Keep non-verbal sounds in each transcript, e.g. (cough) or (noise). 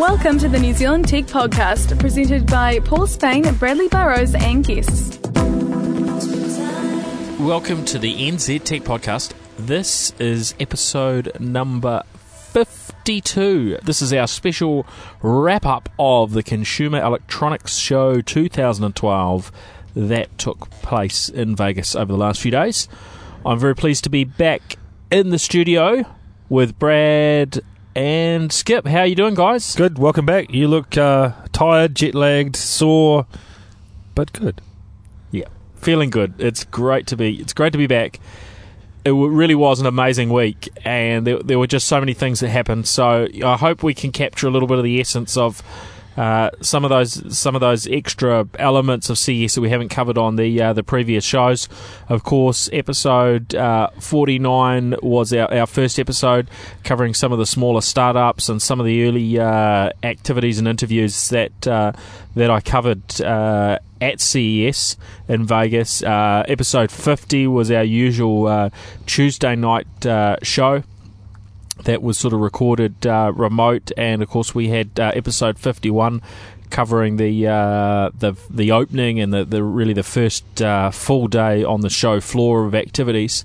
Welcome to the New Zealand Tech Podcast, presented by Paul Spain, Bradley Burrows, and guests. Welcome to the NZ Tech Podcast. This is episode number 52. This is our special wrap up of the Consumer Electronics Show 2012 that took place in Vegas over the last few days. I'm very pleased to be back in the studio with Brad and Skip. How are you doing, guys? Good. Welcome back. You look uh, tired, jet lagged, sore, but good. Yeah, feeling good. It's great to be. It's great to be back. It really was an amazing week, and there, there were just so many things that happened. So I hope we can capture a little bit of the essence of uh, some of those some of those extra elements of CES that we haven't covered on the uh, the previous shows. Of course, episode uh, 49 was our, our first episode covering some of the smaller startups and some of the early uh, activities and interviews that uh, that I covered at CES in Vegas. episode 50 was our usual Tuesday night show that was sort of recorded uh, remote, and of course we had uh, episode fifty one covering the uh, the the opening and the, the really the first uh, full day on the show floor of activities.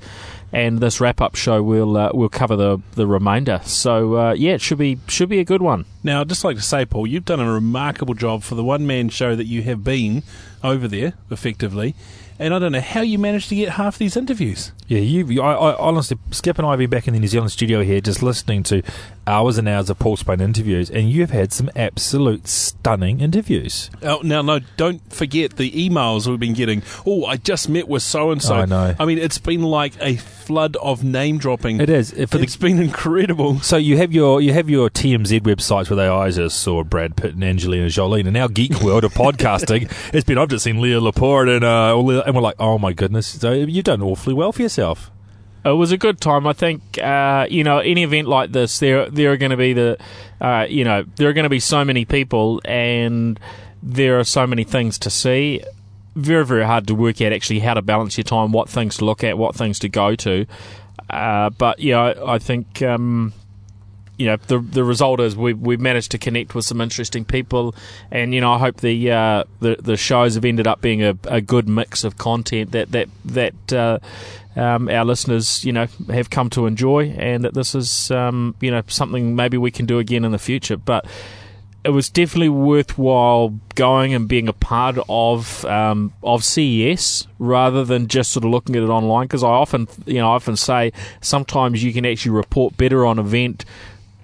And this wrap up show will uh, will cover the the remainder. So uh, yeah, it should be should be a good one. Now, I'd just like to say, Paul, you've done a remarkable job for the one man show that you have been over there, effectively and I don't know how you managed to get half these interviews. Yeah, you. I, I honestly, Skip and I have been back in the New Zealand studio here, just listening to hours and hours of Paul Spain interviews, and you've had some absolute stunning interviews. Oh, now, no, don't forget the emails we've been getting. Oh, I just met with so and so. I know. I mean, it's been like a flood of name dropping. It is. For it's the, been incredible. So you have your you have your TMZ websites where they either saw Brad Pitt and Angelina Jolie, and now Geek World of podcasting. (laughs) It's been I've just seen Leo Laporte and uh, and we're like, oh my goodness, so you've done awfully well for yourself. It was a good time. I think uh, you know any event like this, there there are going to be the uh, you know there are going to be so many people, and there are so many things to see. Very very hard to work out actually how to balance your time, what things to look at, what things to go to. Uh, but yeah, I think um, you know the the result is we we've managed to connect with some interesting people, and you know I hope the uh, the the shows have ended up being a, a good mix of content that that that uh, um, our listeners, you know, have come to enjoy, and that this is, um, you know, something maybe we can do again in the future. But it was definitely worthwhile going and being a part of um, of CES rather than just sort of looking at it online. Because I often, you know, I often say sometimes you can actually report better on event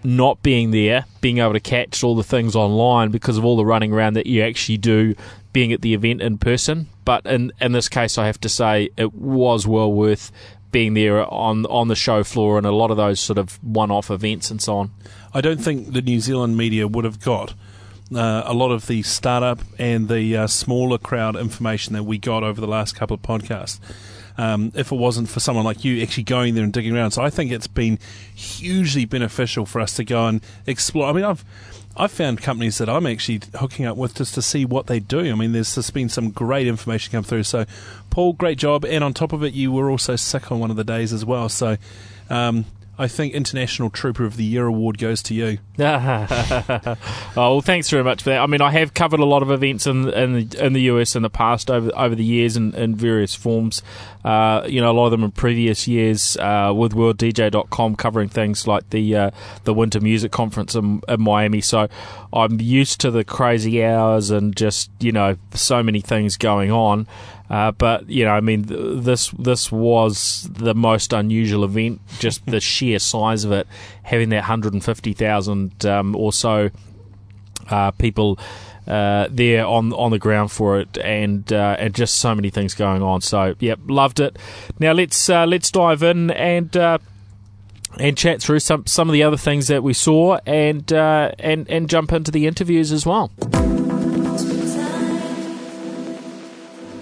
not being there, being able to catch all the things online because of all the running around that you actually do being at the event in person. But in in this case, I have to say it was well worth being there on on the show floor and a lot of those sort of one off events and so on. I don't think the New Zealand media would have got. Uh, a lot of the startup and the uh, smaller crowd information that we got over the last couple of podcasts. Um, if it wasn't for someone like you actually going there and digging around. So I think it's been hugely beneficial for us to go and explore. I mean, I've I've found companies that I'm actually hooking up with just to see what they do. I mean, there's just been some great information come through. So, Paul, great job. And on top of it, you were also sick on one of the days as well. So, um, I think International Trooper of the Year award goes to you. (laughs) oh, well, thanks very much for that. I mean, I have covered a lot of events in in the, in the US in the past over over the years in, in various forms. Uh, you know, a lot of them in previous years uh, with WorldDJ.com covering things like the uh, the Winter Music Conference in, in Miami. So I'm used to the crazy hours and just you know so many things going on. Uh, but you know, I mean, th- this this was the most unusual event. Just the (laughs) sheer size of it, having that hundred and fifty thousand um, or so uh, people uh, there on on the ground for it, and uh, and just so many things going on. So, yep, loved it. Now let's uh, let's dive in and uh, and chat through some some of the other things that we saw, and and and jump into the interviews as well.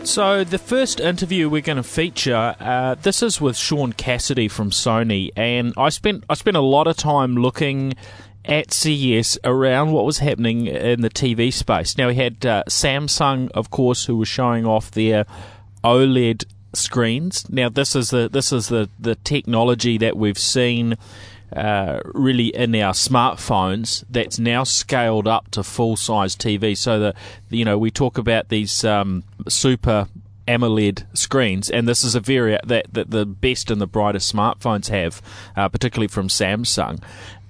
So the first interview we're going to feature, uh, this is with Sean Cassidy from Sony, and I spent I spent a lot of time looking at CES around what was happening in the TV space. Now we had uh, Samsung, of course, who was showing off their OLED screens. Now this is the this is the the technology that we've seen uh, really in our smartphones that's now scaled up to full size TV. So that you know we talk about these um, super AMOLED screens, and this is a very that, that the best and the brightest smartphones have, uh, particularly from Samsung.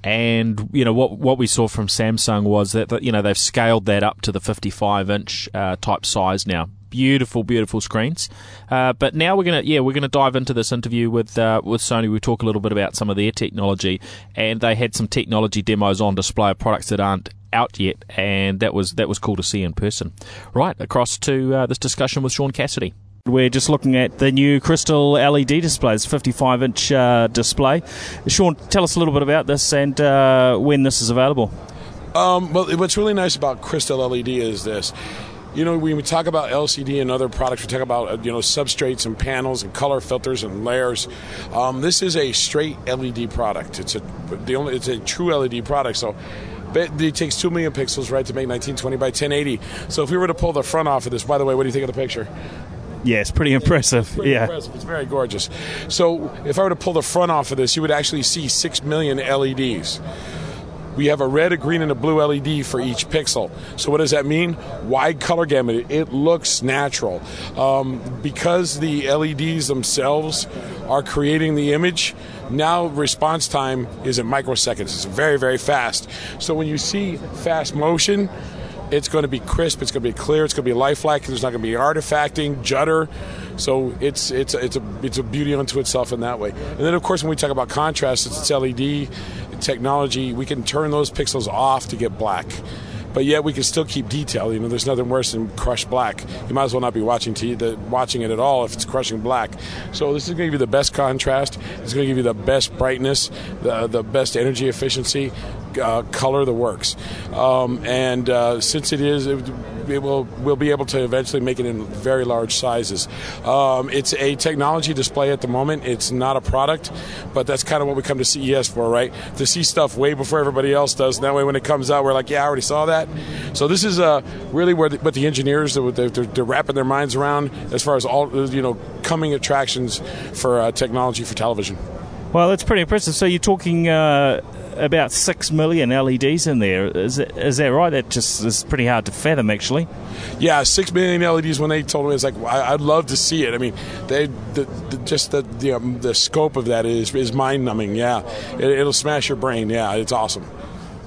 And you know what what we saw from Samsung was that, that you know they've scaled that up to the 55 inch uh, type size now. Beautiful, beautiful screens. Uh, but now we're gonna yeah we're gonna dive into this interview with uh, with Sony. We talk a little bit about some of their technology, and they had some technology demos on display of products that aren't out yet, and that was that was cool to see in person. Right across to uh, this discussion with Sean Cassidy. We're just looking at the new Crystal LED displays, 55 inch uh, display. Sean, tell us a little bit about this and uh, when this is available. Um, well, what's really nice about Crystal LED is this. You know, when we talk about LCD and other products, we talk about uh, you know substrates and panels and color filters and layers. Um, this is a straight LED product. It's a the only it's a true LED product. So it takes 2 million pixels, right, to make 1920 by 1080. So if we were to pull the front off of this, by the way, what do you think of the picture? Yeah, it's pretty impressive. It's pretty yeah, impressive. It's very gorgeous. So if I were to pull the front off of this, you would actually see 6 million LEDs. We have a red, a green, and a blue LED for each pixel. So what does that mean? Wide color gamut. It looks natural. Um, because the LEDs themselves are creating the image, now response time is in microseconds. It's very, very fast. So when you see fast motion, it's going to be crisp. It's going to be clear. It's going to be lifelike. There's not going to be artifacting, judder. So it's it's it's a it's a beauty unto itself in that way. And then of course when we talk about contrast, it's LED technology. We can turn those pixels off to get black but yet we can still keep detail. You know, there's nothing worse than crushed black. You might as well not be watching t- the, watching it at all if it's crushing black. So this is going to give you the best contrast. It's going to give you the best brightness, the the best energy efficiency, uh, color the works. Um, and uh, since it is, it, it, will we'll be able to eventually make it in very large sizes. Um, it's a technology display at the moment. It's not a product, but that's kind of what we come to CES for, right? To see stuff way before everybody else does. And that way, when it comes out, we're like, yeah, I already saw that. So this is uh, really where the, what the engineers they're, they're, they're, wrapping their minds around as far as all you know coming attractions for uh, technology for television. Well, that's pretty impressive. So you're talking uh, about six million LEDs in there. Is it, is that right? That just is pretty hard to fathom, actually. Yeah, six million LEDs. When they told me, it's like I, would love to see it. I mean, they the, the, just the the, um, the, scope of that is is mind numbing. Yeah, it, it'll smash your brain. Yeah, it's awesome.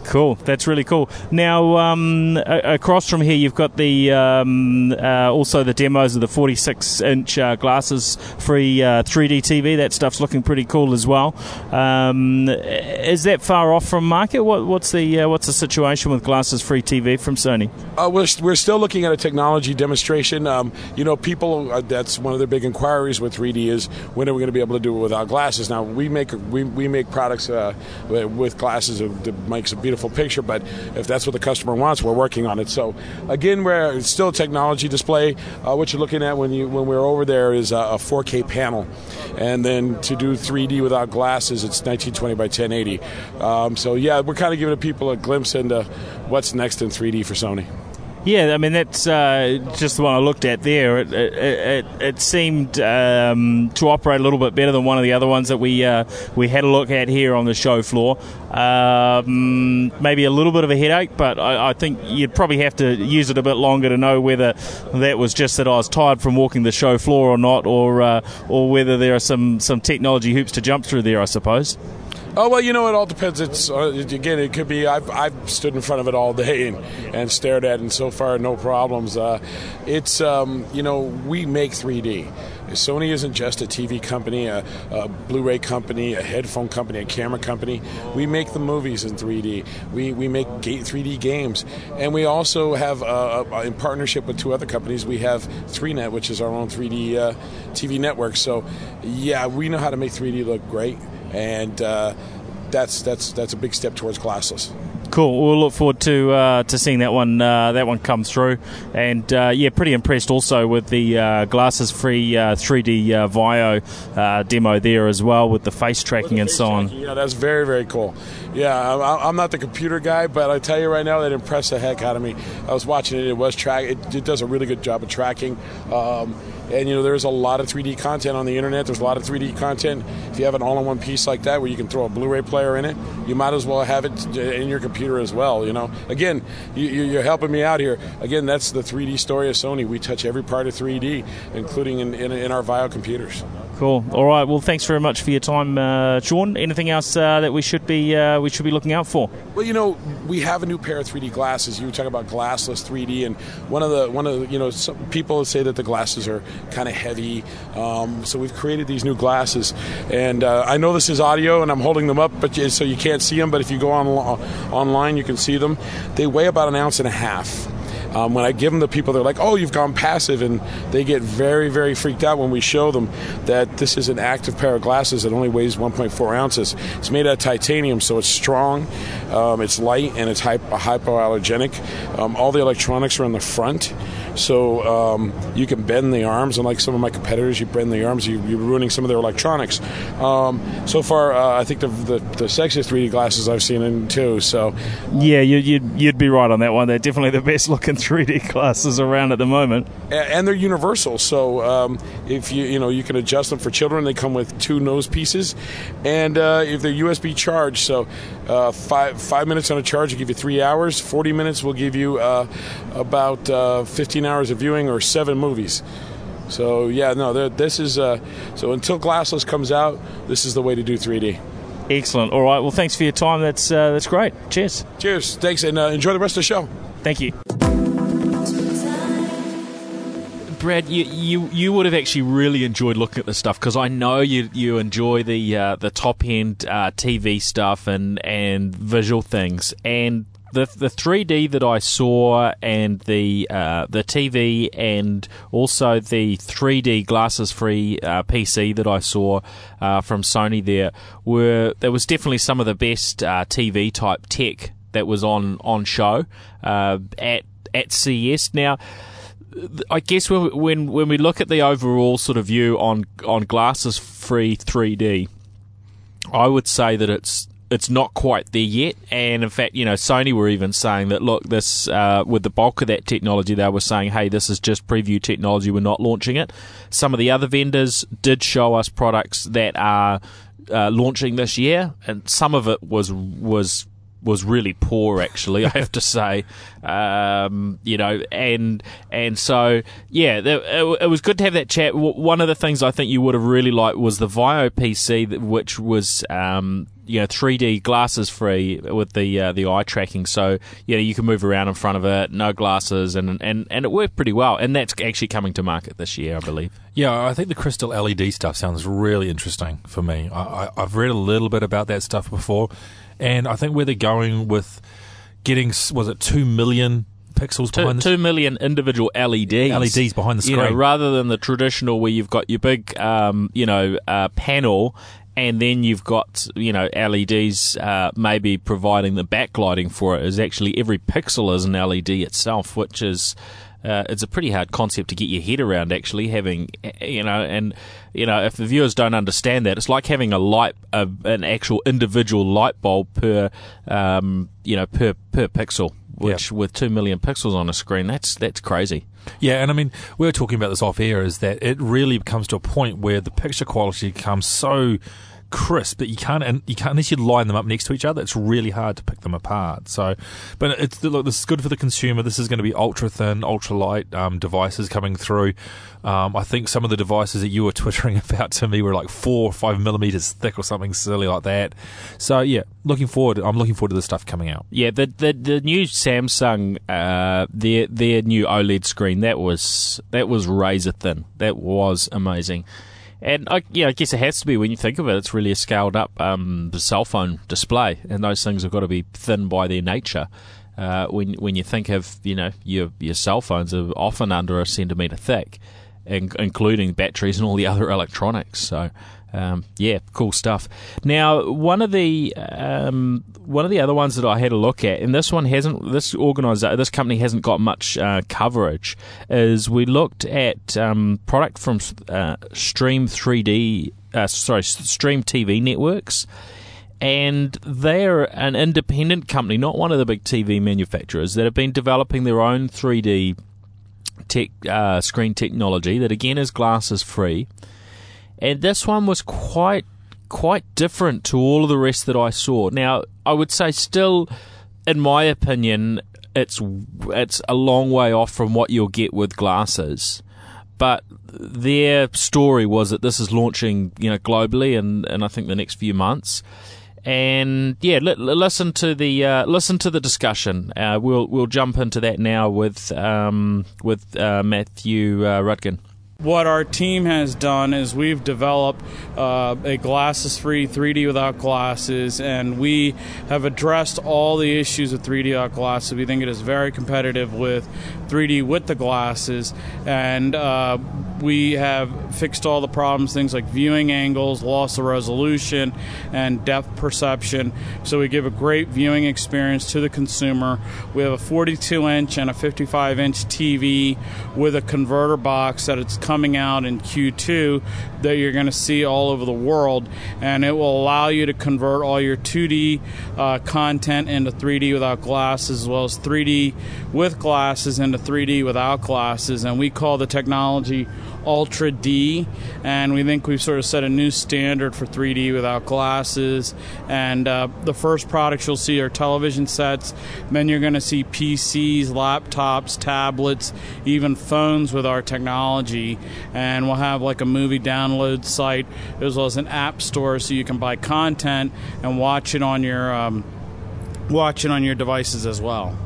Cool, that's really cool. Now, um, across from here, you've got the um, uh, also the demos of the 46-inch uh, glasses free uh, 3D TV. That stuff's looking pretty cool as well. Um, is that far off from market? What, what's the uh, what's the situation with glasses free TV from Sony? Uh, we're, we're still looking at a technology demonstration. Um, you know, people uh, that's one of their big inquiries with 3D is when are we going to be able to do it without glasses? Now we make we, we make products with glasses that makes a beautiful beautiful picture, but if that's what the customer wants, we're working on it. So again, we're it's still a technology display. Uh, what you're looking at when you when we're over there is a, a 4K panel, and then to do 3D without glasses, it's 1920 by 1080. Um, so yeah, we're kind of giving people a glimpse into what's next in 3D for Sony. Yeah, I mean that's uh, just the one I looked at there. It it, it, it seemed um, to operate a little bit better than one of the other ones that we uh, we had a look at here on the show floor. Um, maybe a little bit of a headache, but I, I, think you'd probably have to use it a bit longer to know whether that was just that I was tired from walking the show floor or not, or uh, or whether there are some some technology hoops to jump through there. I suppose. Oh well, you know, it all depends. It's uh, again, it could be. I've, I've stood in front of it all day and, and stared at, it, and so far, no problems. Uh, it's um, you know, we make 3D. Sony isn't just a TV company, a, a, Blu-ray company, a headphone company, a camera company. We make the movies in 3D. We we make 3D games, and we also have uh, in partnership with two other companies. We have 3Net, which is our own 3D uh, TV network. So, yeah, we know how to make 3D look great and uh, that's that's that's a big step towards glassless. Cool. We'll look forward to uh, to seeing that one uh, that one come through, and uh, yeah, pretty impressed also with the uh, glasses free 3D uh, VAIO demo there as well with the face tracking the face and so on. Yeah, that's very very cool. Yeah, I'm not the computer guy, but I tell you right now, that impressed the heck out of me. I was watching it; it was track. It, it does a really good job of tracking. Um, And you know, there's a lot of 3D content on the internet. There's a lot of 3D content. If you have an all-in-one piece like that, where you can throw a Blu-ray player in it, you might as well have it in your computer as well. You know, again, you, you're helping me out here. Again, that's the 3D story of Sony. We touch every part of 3D, including in, in, in our VAIO computers. Cool. All right. Well, thanks very much for your time, uh, Sean. Anything else uh, that we should be uh, we should be looking out for? Well, you know, we have a new pair of 3D glasses. You were talking about glassless 3D, and one of the one of the, you know some people say that the glasses are kind of heavy. Um, so we've created these new glasses, and uh, I know this is audio, and I'm holding them up, but so you can't see them. But if you go on online, you can see them. They weigh about an ounce and a half. Um, when I give them to people, they're like, "Oh, you've gone passive," and they get very, very freaked out when we show them that this is an active pair of glasses that only weighs 1.4 ounces. It's made out of titanium, so it's strong, um, it's light, and it's hypoallergenic. Um, all the electronics are in the front. So um, you can bend the arms, unlike some of my competitors, you bend the arms, you, are ruining some of their electronics. Um, so far, uh, I think the, the, the sexiest 3D glasses I've seen in too. So yeah, you, you'd, you'd be right on that one. They're definitely the best looking 3D glasses around at the moment, and they're universal. So um, if you you know you can adjust them for children, they come with two nose pieces, and uh, if they're USB charged, so uh, five five minutes on a charge will give you three hours. Forty minutes will give you uh, about uh, fifteen hours of viewing or seven movies. So yeah, no, this is uh, so until glassless comes out, this is the way to do 3D. Excellent. All right. Well, thanks for your time. That's uh, that's great. Cheers. Cheers. Thanks, and uh, enjoy the rest of the show. Thank you. Brad, you, you you would have actually really enjoyed looking at this stuff because I know you you enjoy the uh, the top end uh, TV stuff and and visual things, and the the 3D that I saw and the uh, the TV and also the 3D glasses free uh, PC that I saw uh, from Sony there were there was definitely some of the best uh, TV type tech that was on on show at at CES now. I guess when, when when we look at the overall sort of view on on glasses free 3D, I would say that it's it's not quite there yet. And in fact, you know, Sony were even saying that look, this uh, with the bulk of that technology, they were saying, hey, this is just preview technology. We're not launching it. Some of the other vendors did show us products that are uh, launching this year, and some of it was was was really poor, actually. I have to say, um, you know, and and so yeah, it, it, was good to have that chat. One of the things I think you would have really liked was the VAIO PC, which was um, you know 3D glasses free with the uh, the eye tracking, so yeah, you can move around in front of it, no glasses, and and and it worked pretty well. And that's actually coming to market this year, I believe. Yeah, I think the crystal LED stuff sounds really interesting for me. I, I, I've read a little bit about that stuff before and I think where they're going with getting was it two million pixels two, behind the two million individual LEDs LEDs behind the screen, you know, rather than the traditional where you've got your big um, you know uh, panel. And then you've got, you know, LEDs uh, maybe providing the backlighting for it. Is actually every pixel is an LED itself, which is uh, it's a pretty hard concept to get your head around. Actually, having you know, and you know, if the viewers don't understand that, it's like having a light, a, an actual individual light bulb per, um, you know, per per pixel. Which, with two million pixels on a screen, that's that's crazy. Yeah, and I mean, we were talking about this off air. Is that it really comes to a point where the picture quality becomes so crisp that you can't and you can't unless you line them up next to each other. It's really hard to pick them apart. So, but it's look, this is good for the consumer. This is going to be ultra thin, ultra light um, devices coming through. Um, I think some of the devices that you were (laughs) twittering about to me were like four or five millimeters thick or something silly like that. So yeah, looking forward. I'm looking forward to the stuff coming out. Yeah, the the, the new Samsung uh, their their new OLED screen that was that was razor thin. That was amazing. And I, yeah, I guess it has to be when you think of it. It's really a scaled up um, cell phone display, and those things have got to be thin by their nature. Uh, when when you think of you know your your cell phones are often under a centimeter thick, in, including batteries and all the other electronics. So um, yeah, cool stuff. Now, one of the um, one of the other ones that I had a look at, and this one hasn't, this organizer, this company hasn't got much uh, coverage, is we looked at um, product from uh, Stream 3D, uh, sorry, Stream TV Networks, and they're an independent company, not one of the big TV manufacturers, that have been developing their own 3D tech uh, screen technology that again is glasses free, and this one was quite quite different to all of the rest that I saw. Now, I would say still, in my opinion, it's it's a long way off from what you'll get with glasses. But their story was that this is launching, you know, globally, and and I think the next few months. And yeah, li- listen to the uh, listen to the discussion. Uh, we'll we'll jump into that now with um, with uh, Matthew uh, Rudkin what our team has done is we've developed uh, a glasses free 3D without glasses, and we have addressed all the issues with 3D without glasses. We think it is very competitive with 3D with the glasses, and uh, we have fixed all the problems, things like viewing angles, loss of resolution, and depth perception. So we give a great viewing experience to the consumer. We have a 42 inch and a 55 inch TV with a converter box that it's coming out in Q2 that you're going to see all over the world, and it will allow you to convert all your 2D uh, content into 3D without glasses, as well as 3D with glasses into 3D without glasses. And we call the technology Ultra D, and we think we've sort of set a new standard for 3D without glasses. And uh, the first products you'll see are television sets, then you're going to see PCs, laptops, tablets, even phones with our technology. And we'll have like a movie download site as well as an app store so you can buy content and watch it on your um, watch it on your devices as well.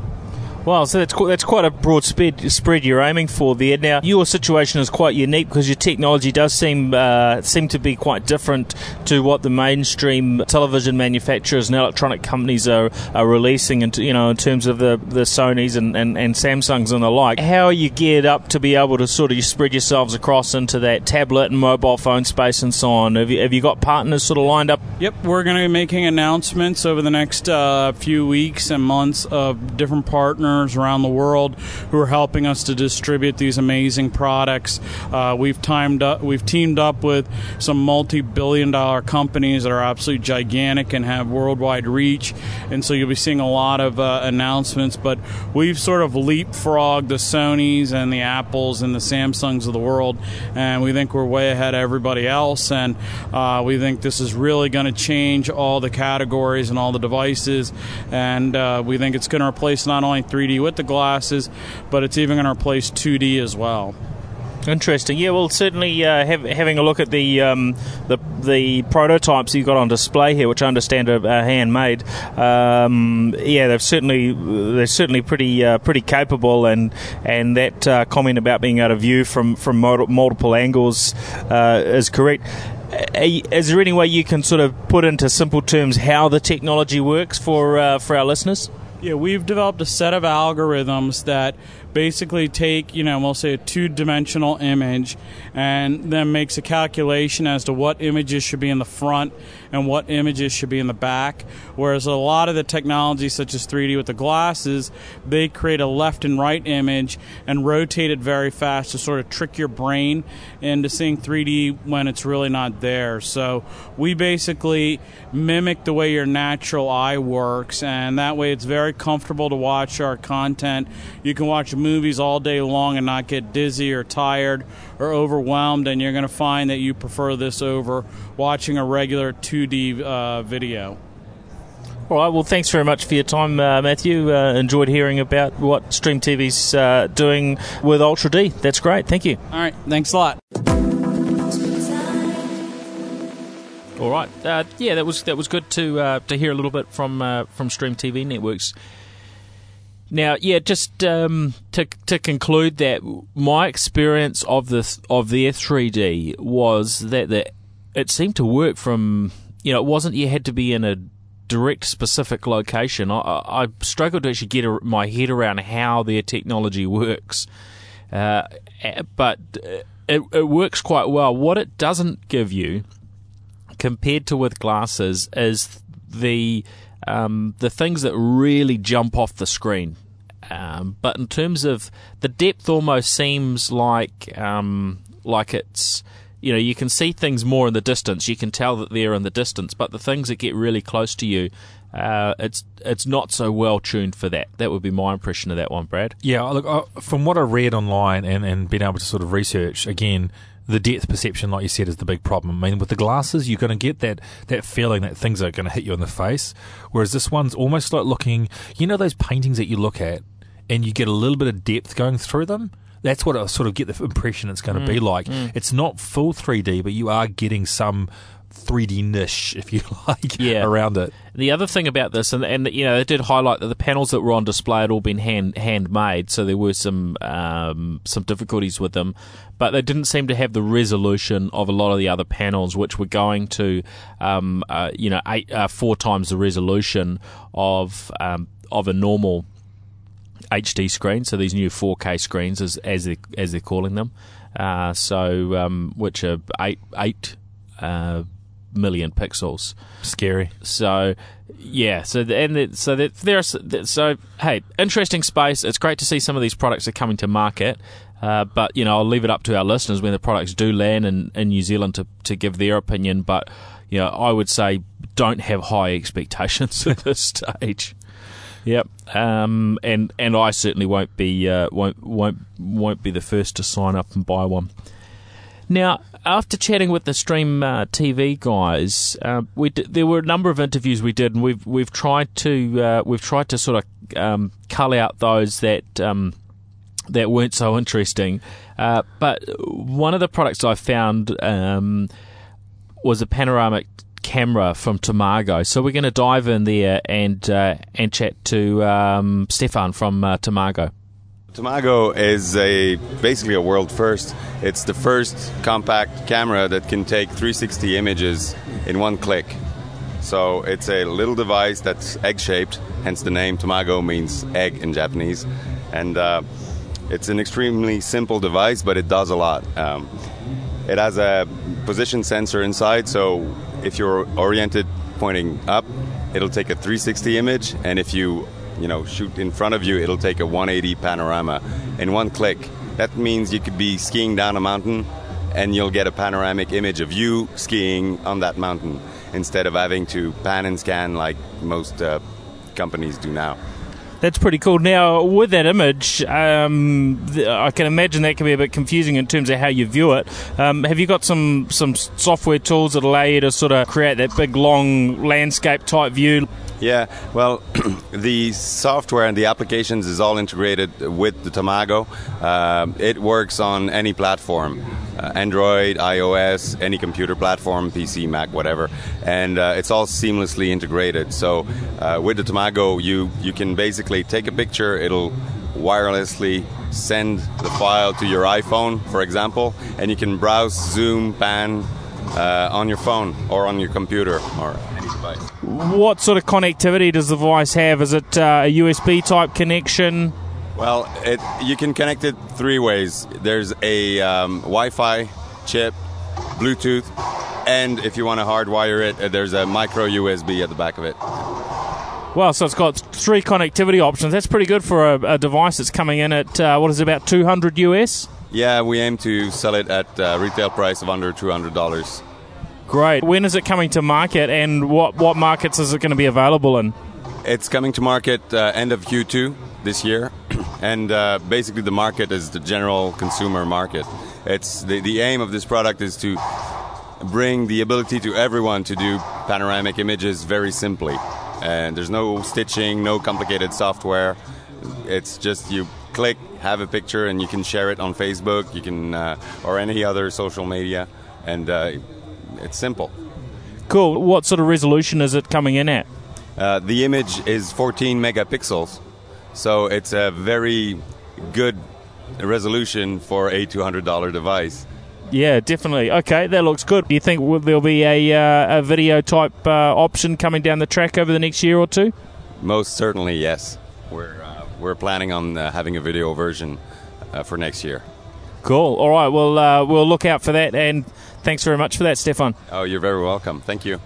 Well, so that's that's quite a broad spread, spread you're aiming for there. Now, your situation is quite unique because your technology does seem uh, seem to be quite different to what the mainstream television manufacturers and electronic companies are, are releasing, into, you know, in terms of the, the Sony's and, and, and Samsungs and the like. How are you geared up to be able to sort of spread yourselves across into that tablet and mobile phone space and so on? Have you, have you got partners sort of lined up? Yep, we're going to be making announcements over the next uh, few weeks and months of different partners around the world who are helping us to distribute these amazing products. Uh, we've timed up, we've teamed up with some multi-billion-dollar companies that are absolutely gigantic and have worldwide reach, and so you'll be seeing a lot of uh, announcements. But we've sort of leapfrogged the Sonys and the Apples and the Samsungs of the world, and we think we're way ahead of everybody else. And uh, we think this is really going to change all the categories and all the devices, and uh, we think it's going to replace not only 3 3D with the glasses, but it's even going to replace 2D as well. Interesting. Yeah, well, certainly uh, have, having a look at the, um, the the prototypes you've got on display here, which I understand are, are handmade. Um, yeah, they've certainly they're certainly pretty uh, pretty capable, and and that uh, comment about being able to view from from multiple angles uh, is correct. Is there any way you can sort of put into simple terms how the technology works for uh, for our listeners? Yeah, we've developed a set of algorithms that basically take, you know, we'll say a two dimensional image and then makes a calculation as to what images should be in the front and what images should be in the back. Whereas a lot of the technology, such as 3D with the glasses, they create a left and right image and rotate it very fast to sort of trick your brain into seeing 3D when it's really not there. So we basically mimic the way your natural eye works, and that way it's very comfortable to watch our content. You can watch movies all day long and not get dizzy or tired or overwhelmed, and you're going to find that you prefer this over watching a regular 2D uh, video. All right. Well, thanks very much for your time, uh, Matthew. Uh, enjoyed hearing about what Stream TV's uh, doing with Ultra D. That's great. Thank you. All right. Thanks a lot. All right. Uh, yeah, that was that was good to uh, to hear a little bit from uh, from Stream TV Networks. Now, yeah, just um, to to conclude that my experience of the of their 3D was that the, it seemed to work from you know it wasn't you had to be in a direct specific location. I, I struggled to actually get a, my head around how their technology works, uh, but it, it works quite well. What it doesn't give you, compared to with glasses, is the um, the things that really jump off the screen. Um, but in terms of the depth, almost seems like um, like it's you know you can see things more in the distance. You can tell that they're in the distance, but the things that get really close to you, uh, it's it's not so well tuned for that. That would be my impression of that one, Brad. Yeah, look, uh, from what I read online and, and been able to sort of research, again, the depth perception, like you said, is the big problem. I mean, with the glasses, you're going to get that, that feeling that things are going to hit you in the face. Whereas this one's almost like looking, you know, those paintings that you look at and you get a little bit of depth going through them? That's what I sort of get the impression it's going to be mm, like. Mm. It's not full 3D, but you are getting some 3D niche, if you (laughs) like, Yeah. around it. The other thing about this, and, and you know, it did highlight that the panels that were on display had all been hand handmade, so there were some um, some difficulties with them, but they didn't seem to have the resolution of a lot of the other panels, which were going to, um, uh, you know, eight uh, four times the resolution of um, of a normal HD screen. So these new 4K screens, as as they as they're calling them, uh, so um, which are eight eight. Uh, million pixels Scary. so yeah, so the, and the, so that there's so hey, interesting space. It's great to see some of these products are coming to market. Uh, but you know, I'll leave it up to our listeners when the products do land in, in New Zealand to, to give their opinion. But you know, I would say don't have high expectations (laughs) at this stage. Yep, um, and and I certainly won't be uh, won't won't won't be the first to sign up and buy one. Now, after chatting with the Stream uh, TV guys, uh, we d- there were a number of interviews we did, and we've we've tried to uh, we've tried to sort of um, cull out those that um, that weren't so interesting. Uh, but one of the products I found um, was a panoramic camera from Tamaggo. So we're going to dive in there and uh, and chat to um, Stefan from uh, Tamaggo. Tamaggo is a basically a world first. It's the first compact camera that can take 360 images in one click. So it's a little device that's egg-shaped, hence the name. Tamago means egg in Japanese, and uh, it's an extremely simple device, but it does a lot. Um, it has a position sensor inside, so if you're oriented pointing up, it'll take a 360 image, and if you you know shoot in front of you, it'll take a 180 panorama in one click. That means you could be skiing down a mountain, and you'll get a panoramic image of you skiing on that mountain instead of having to pan and scan like most uh, companies do now. That's pretty cool. Now, with that image, um, I can imagine that can be a bit confusing in terms of how you view it. Um, have you got some some software tools that allow you to sort of create that big, long landscape type view? Yeah, well, (clears throat) the software and the applications is all integrated with the Tamaggo. Um it works on any platform uh, Android, iOS, any computer platform, PC, Mac, whatever. And uh, it's all seamlessly integrated. So uh, with the Tamaggo, you, you can basically take a picture, it'll wirelessly send the file to your iPhone, for example, and you can browse, zoom, pan uh, on your phone or on your computer or any device. What sort of connectivity does the device have? Is it uh, a USB type connection? Well, it, you can connect it three ways. There's a um, Wi-Fi chip, Bluetooth, and if you want to hardwire it, uh, there's a micro USB at the back of it. Well, so it's got three connectivity options. That's pretty good for a, a device that's coming in at uh, what is it, about 200 US. Yeah, we aim to sell it at uh, retail price of under two hundred dollars. Great. When is it coming to market, and what what markets is it going to be available in? It's coming to market uh, end of Q2 this year, (clears throat) and uh, basically the market is the general consumer market. It's the, the aim of this product is to bring the ability to everyone to do panoramic images very simply, and there's no stitching, no complicated software. It's just you click, have a picture, and you can share it on Facebook, you can uh, or any other social media, and uh, it's simple. Cool. What sort of resolution is it coming in at? Uh, the image is 14 megapixels, so it's a very good resolution for a $200 device. Yeah, definitely. Okay, that looks good. Do you think there'll be a, uh, a video type uh, option coming down the track over the next year or two? Most certainly, yes. We're, uh, we're planning on uh, having a video version uh, for next year. Cool. All right. Well, uh, we'll look out for that. And thanks very much for that, Stefan. Oh, you're very welcome. Thank you.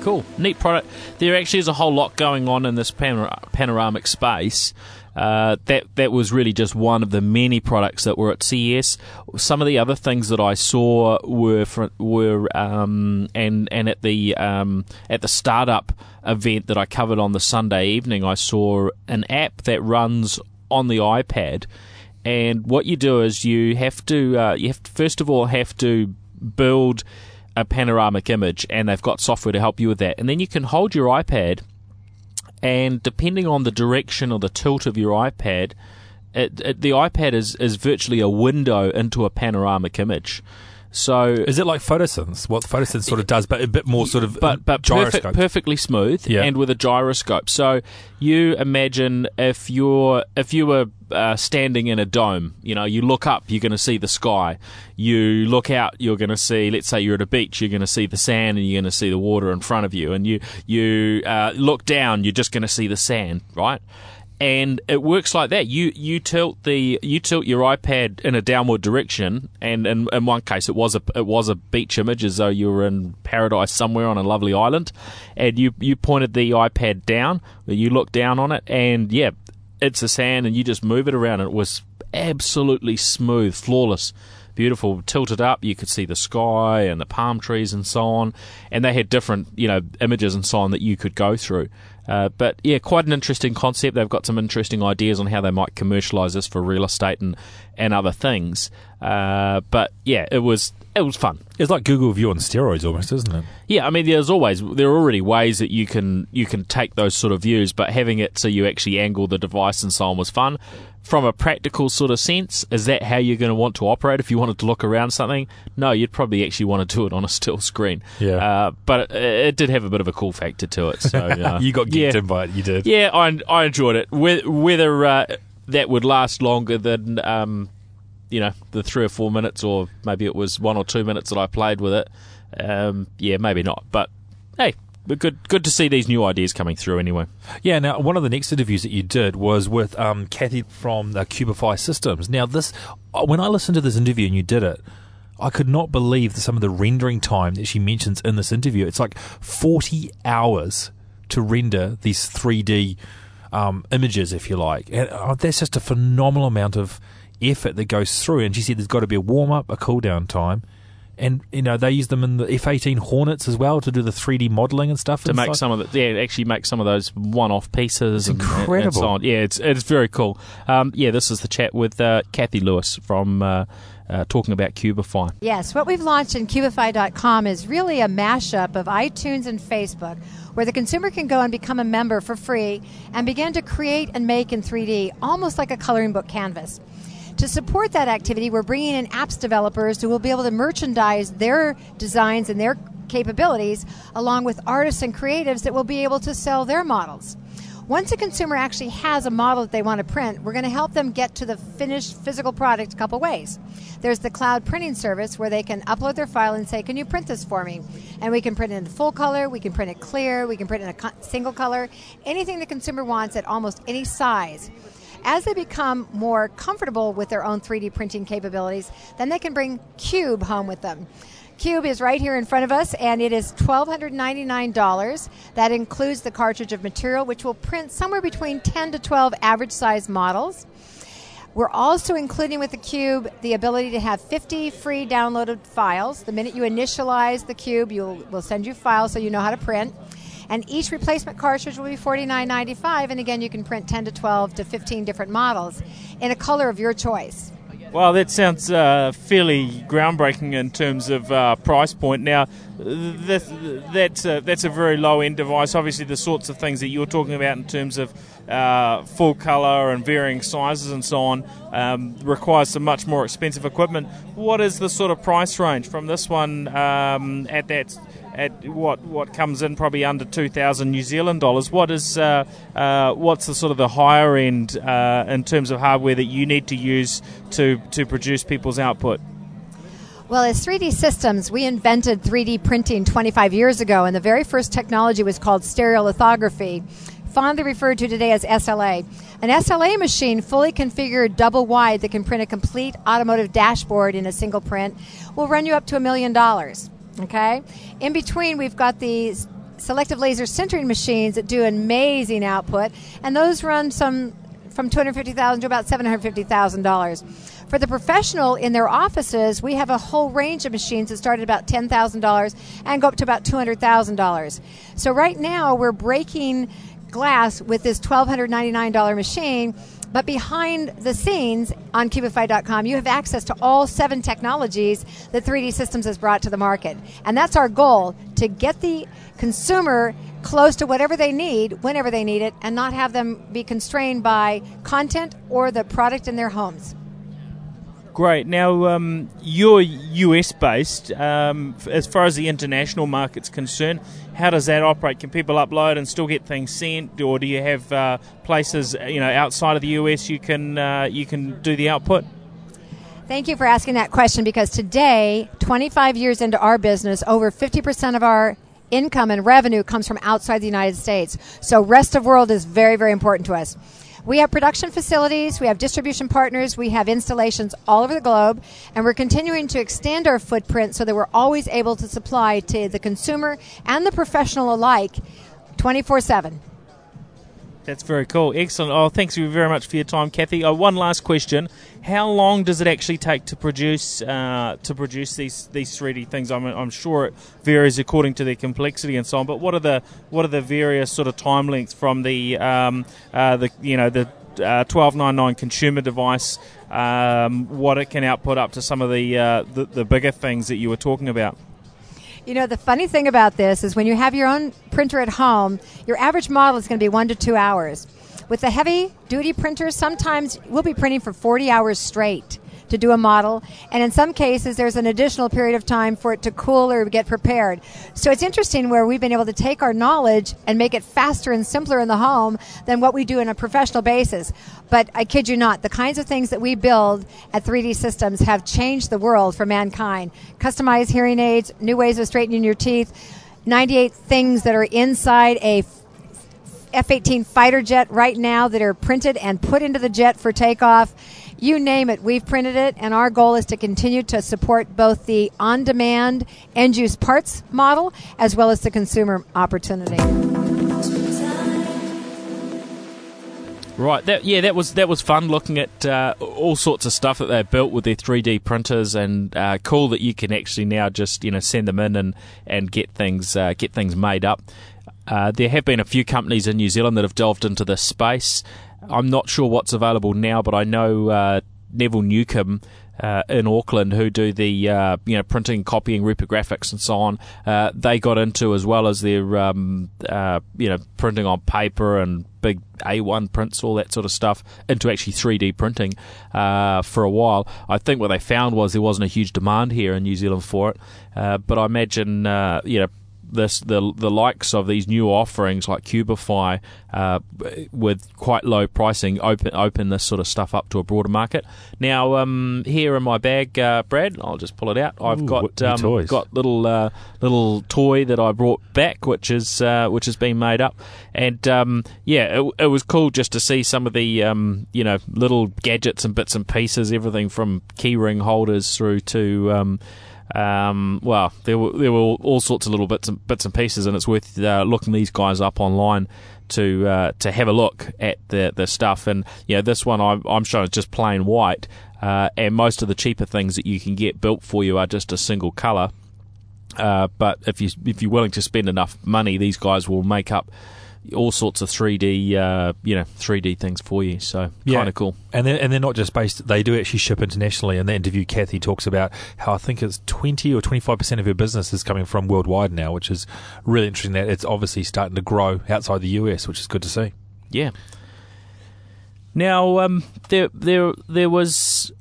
Cool, neat product. There actually is a whole lot going on in this panor- panoramic space. Uh, that that was really just one of the many products that were at CES. Some of the other things that I saw were fr were um, and and at the um, at the startup event that I covered on the Sunday evening, I saw an app that runs on the iPad. And what you do is you have to uh, you have to, first of all have to build a panoramic image, and they've got software to help you with that. And then you can hold your iPad and depending on the direction or the tilt of your iPad, it, it, the iPad is, is virtually a window into a panoramic image. So is it like photosynth? What photosynth sort of does, but a bit more sort of but but gyroscope. perfect, perfectly smooth Yeah. and with a gyroscope. So you imagine if you're if you were uh, standing in a dome, you know, you look up, you're going to see the sky. You look out, you're going to see. Let's say you're at a beach, you're going to see the sand, and you're going to see the water in front of you. And you you uh, look down, you're just going to see the sand, right? and it works like that. You you tilt the you tilt your iPad in a downward direction, and in, in one case it was a it was a beach image as though you were in paradise somewhere on a lovely island, and you you pointed the iPad down, you look down on it, and yeah, it's a sand, and you just move it around, and it was absolutely smooth, flawless. Beautiful, tilted up. You could see the sky and the palm trees and so on. And they had different, you know, images and so on that you could go through. Uh, but yeah, quite an interesting concept. They've got some interesting ideas on how they might commercialize this for real estate and, and other things. Uh, but yeah, it was it was fun. It's like Google View on steroids, almost, isn't it? Yeah, I mean, there's always there are already ways that you can you can take those sort of views, but having it so you actually angle the device and so on was fun. From a practical sort of sense, is that how you're going to want to operate if you wanted to look around something? No, you'd probably actually want to do it on a (laughs) still screen. Yeah. uh, but it, it did have a bit of a cool factor to it. So (laughs) uh, you got geeked yeah. in by it. You did. Yeah, I, I enjoyed it. Whe- Whether uh, that would last longer than um, you know the three or four minutes, or maybe it was one or two minutes that I played with it, um, yeah, maybe not. But hey, but good good to see these new ideas coming through anyway. Yeah, now one of the next interviews that you did was with um, Cathy from the Cubify Systems. Now, this uh, when I listened to this interview and you did it, I could not believe some of the rendering time that she mentions in this interview. It's like forty hours to render these three D um, images, if you like, and uh, that's just a phenomenal amount of effort that goes through. And she said there's got to be a warm up, a cool down time. And you know they use them in the F-18 Hornets as well to do the 3D modelling and stuff. To and make stuff. some of the yeah, actually make some of those one-off pieces. and, and incredible. so on. Yeah, it's it's very cool. Um, yeah, this is the chat with uh, Cathy Lewis from uh, uh, talking about Cubify. Yes, what we've launched in Cubify.com is really a mashup of iTunes and Facebook where the consumer can go and become a member for free and begin to create and make in 3D, almost like a coloring book canvas. To support that activity, we're bringing in apps developers who will be able to merchandise their designs and their capabilities along with artists and creatives that will be able to sell their models. Once a consumer actually has a model that they want to print, we're going to help them get to the finished physical product a couple ways. There's the cloud printing service where they can upload their file and say, Can you print this for me? And we can print it in full color, we can print it clear, we can print it in a single color, anything the consumer wants at almost any size. As they become more comfortable with their own 3D printing capabilities, then they can bring Cube home with them. Cube is right here in front of us, and it is $1,299. That includes the cartridge of material, which will print somewhere between 10 to 12 average size models. We're also including with the Cube the ability to have 50 free downloaded files. The minute you initialize the Cube, you'll, we'll send you files so you know how to print. And each replacement cartridge will be $49.95. And again, you can print 10 to 12 to 15 different models in a color of your choice. Well, that sounds uh, fairly groundbreaking in terms of uh, price point. Now, that, that's a, that's a very low end device. Obviously, the sorts of things that you're talking about in terms of uh, full color and varying sizes and so on um, requires some much more expensive equipment. What is the sort of price range from this one um, at that? At what what comes in probably under two thousand New Zealand dollars. What is uh, uh, what's the sort of the higher end uh, in terms of hardware that you need to use to to produce people's output? Well, as 3D Systems, we invented 3D printing 25 years ago, and the very first technology was called stereolithography, fondly referred to today as SLA. An SLA machine, fully configured double wide, that can print a complete automotive dashboard in a single print, will run you up to a million dollars. Okay? In between, we've got these selective laser sintering machines that do amazing output, and those run some from 250,000 to about $750,000. For the professional in their offices, we have a whole range of machines that start at about $10,000 and go up to about $200,000. So right now we're breaking glass with this $1,299 machine. But behind the scenes on Cubify.com, you have access to all seven technologies that 3D Systems has brought to the market. And that's our goal to get the consumer close to whatever they need, whenever they need it, and not have them be constrained by content or the product in their homes. Great. Now, um, you're US based. Um, as far as the international market's concerned, how does that operate? Can people upload and still get things sent, or do you have uh, places you know outside of the US you can uh, you can do the output? Thank you for asking that question because today, 25 years into our business, over 50% of our income and revenue comes from outside the United States. So, rest of world is very, very important to us. We have production facilities, we have distribution partners, we have installations all over the globe, and we're continuing to extend our footprint so that we're always able to supply to the consumer and the professional alike 24 7. That's very cool. Excellent. Oh, thanks very much for your time, Cathy. Uh, one last question: How long does it actually take to produce uh, to produce these these three D things? I'm, I'm sure it varies according to their complexity and so on. But what are the what are the various sort of time lengths from the um, uh, the you know the uh, 1299 consumer device, um, what it can output up to some of the, uh, the the bigger things that you were talking about. You know, the funny thing about this is when you have your own printer at home, your average model is going to be one to two hours. With the heavy duty printers, sometimes we'll be printing for 40 hours straight to do a model. And in some cases, there's an additional period of time for it to cool or get prepared. So it's interesting where we've been able to take our knowledge and make it faster and simpler in the home than what we do in a professional basis. But I kid you not, the kinds of things that we build at 3D Systems have changed the world for mankind. Customized hearing aids, new ways of straightening your teeth, 98 things that are inside a F 18 fighter jet right now that are printed and put into the jet for takeoff. You name it, we've printed it, and our goal is to continue to support both the on demand end use parts model as well as the consumer opportunity. Right. That, yeah, that was that was fun looking at uh, all sorts of stuff that they built with their 3D printers, and uh, cool that you can actually now just you know send them in and and get things uh, get things made up. Uh, there have been a few companies in New Zealand that have delved into this space. I'm not sure what's available now, but I know uh, Neville Newcomb uh, in Auckland who do the uh, you know printing, copying, reprographics, and so on. Uh, they got into as well as their um, uh, you know printing on paper and big A1 prints, all that sort of stuff, into actually 3D printing uh, for a while. I think what they found was there wasn't a huge demand here in New Zealand for it, uh, but I imagine you know this the the likes of these new offerings like Cubify uh, with quite low pricing open open this sort of stuff up to a broader market. Now um, here in my bag, uh, Brad, I'll just pull it out. I've Ooh, got um, got little uh, little toy that I brought back, which is uh, which has been made up, and um, yeah, it, it, was cool just to see some of the um, you know little gadgets and bits and pieces, everything from keyring holders through to um, well, there were there were all sorts of little bits and bits and pieces, and it's worth uh, looking these guys up online to uh, to have a look at the the stuff. And yeah, this one I'm, I'm showing is just plain white, uh, and most of the cheaper things that you can get built for you are just a single color. Uh, but if you if you're willing to spend enough money, these guys will make up all sorts of 3D, uh, you know, 3D things for you. So yeah. kind of cool. And they're, and they're not just based; they do actually ship internationally. In the interview, Cathy talks about how I think it's 20 or 25 percent of her business is coming from worldwide now, which is really interesting. That it's obviously starting to grow outside the US, which is good to see. Yeah. Now, um, there, there, there was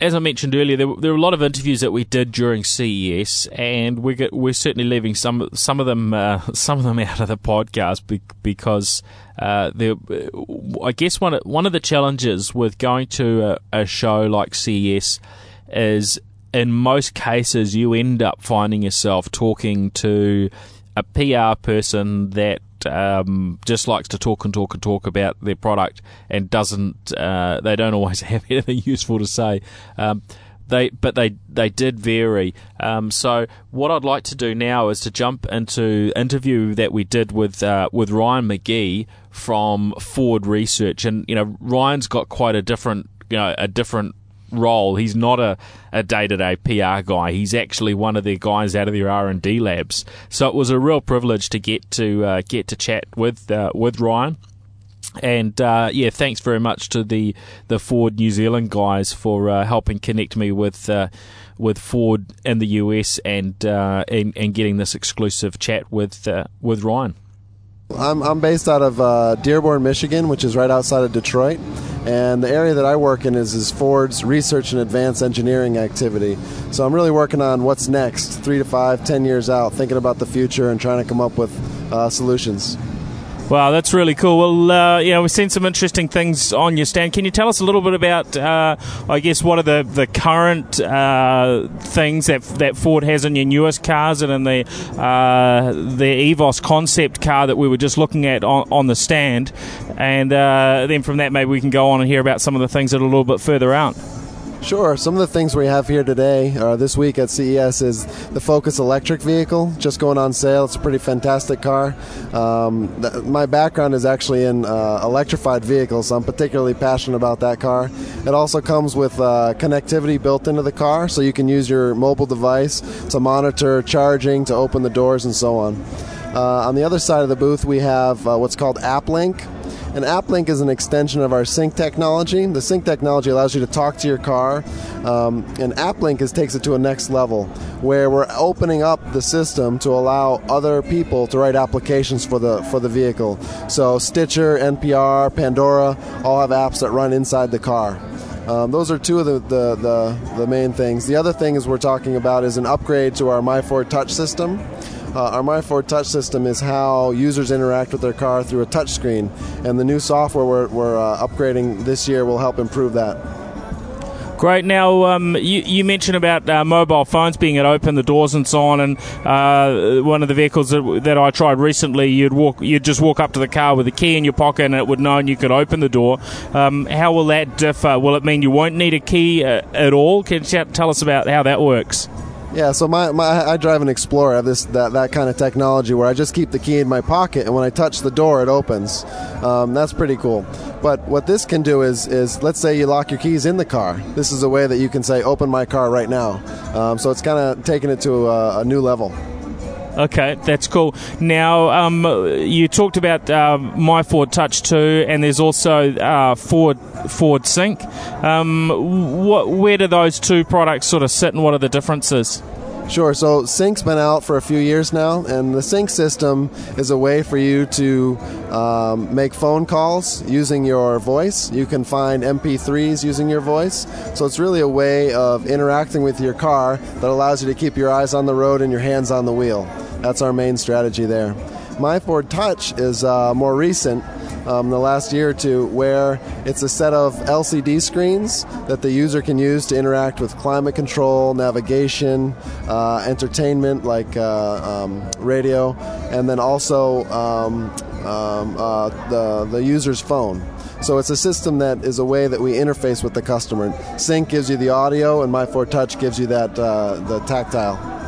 as I mentioned earlier, there, there, were a lot of interviews that we did during CES, and we're we're certainly leaving some some of them uh, (laughs) some of them out of the podcast because uh, I guess one of, one of the challenges with going to a, a show like CES is in most cases you end up finding yourself talking to a PR person that um, just likes to talk and talk and talk about their product and doesn't. Uh, they don't always (laughs) have anything useful to say. Um, they but they they did vary. Um, so what I'd like to do now is to jump into interview that we did with uh, with Ryan McGee from Ford Research, and you know Ryan's got quite a different you know a different role. He's not a, a day-to-day PR guy. He's actually one of the guys out of their R&D labs. So it was a real privilege to get to uh, get to chat with uh, with Ryan. And uh, yeah, thanks very much to the, the Ford New Zealand guys for uh, helping connect me with uh, with Ford in the US and, uh, and and getting this exclusive chat with with Ryan. I'm, I'm based out of uh, Dearborn, Michigan, which is right outside of Detroit. And the area that I work in is, is Ford's research and advanced engineering activity. So I'm really working on what's next, three to five, ten years out, thinking about the future and trying to come up with uh, solutions. Wow, that's really cool. Well, uh, you know, we've seen some interesting things on your stand. Can you tell us a little bit about, uh, I guess, what are the the current uh, things that that Ford has in your newest cars and in the uh, the Evos concept car that we were just looking at on, on the stand, and uh, then from that maybe we can go on and hear about some of the things that are a little bit further out. Sure. Some of the things we have here today, uh, this week at CES, is the Focus electric vehicle, just going on sale. It's a pretty fantastic car. Um, th- my background is actually in uh, electrified vehicles, so I'm particularly passionate about that car. It also comes with uh, connectivity built into the car, so you can use your mobile device to monitor charging, to open the doors, and so on. Uh, on the other side of the booth, we have uh, what's called AppLink and AppLink is an extension of our sync technology. The sync technology allows you to talk to your car, um, and AppLink is, takes it to a next level where we're opening up the system to allow other people to write applications for the for the vehicle. So Stitcher, NPR, Pandora all have apps that run inside the car. Um, those are two of the, the, the, the, main things. The other thing is we're talking about is an upgrade to our MyFord Touch system. Uh, our MyFord Touch system is how users interact with their car through a touch screen, and the new software we're, we're uh, upgrading this year will help improve that. Great. Now, um, you, you, mentioned about uh, mobile phones being to open the doors and so on. And uh, one of the vehicles that, that, I tried recently, you'd walk, you'd just walk up to the car with a key in your pocket, and it would know and you could open the door. Um, how will that differ? Will it mean you won't need a key uh, at all? Can you tell us about how that works? Yeah, so my, my I drive an Explorer. I have this that, that kind of technology where I just keep the key in my pocket, and when I touch the door, it opens. Um, that's pretty cool. But what this can do is is let's say you lock your keys in the car. This is a way that you can say, "Open my car right now." Um, so it's kind of taking it to a, a new level. Okay, that's cool. Now, um, you talked about uh, MyFord Touch 2, and there's also uh, Ford Ford Sync. Um, what, where do those two products sort of sit, and what are the differences? Sure. So Sync's been out for a few years now, and the Sync system is a way for you to um, make phone calls using your voice. You can find MP3s using your voice. So it's really a way of interacting with your car that allows you to keep your eyes on the road and your hands on the wheel. That's our main strategy there. MyFord Touch is uh, more recent um, the last year or two, where it's a set of LCD screens that the user can use to interact with climate control, navigation, uh, entertainment like uh, um, radio, and then also um, um uh, the, the user's phone. So it's a system that is a way that we interface with the customer. Sync gives you the audio, and MyFord Touch gives you that uh, the tactile.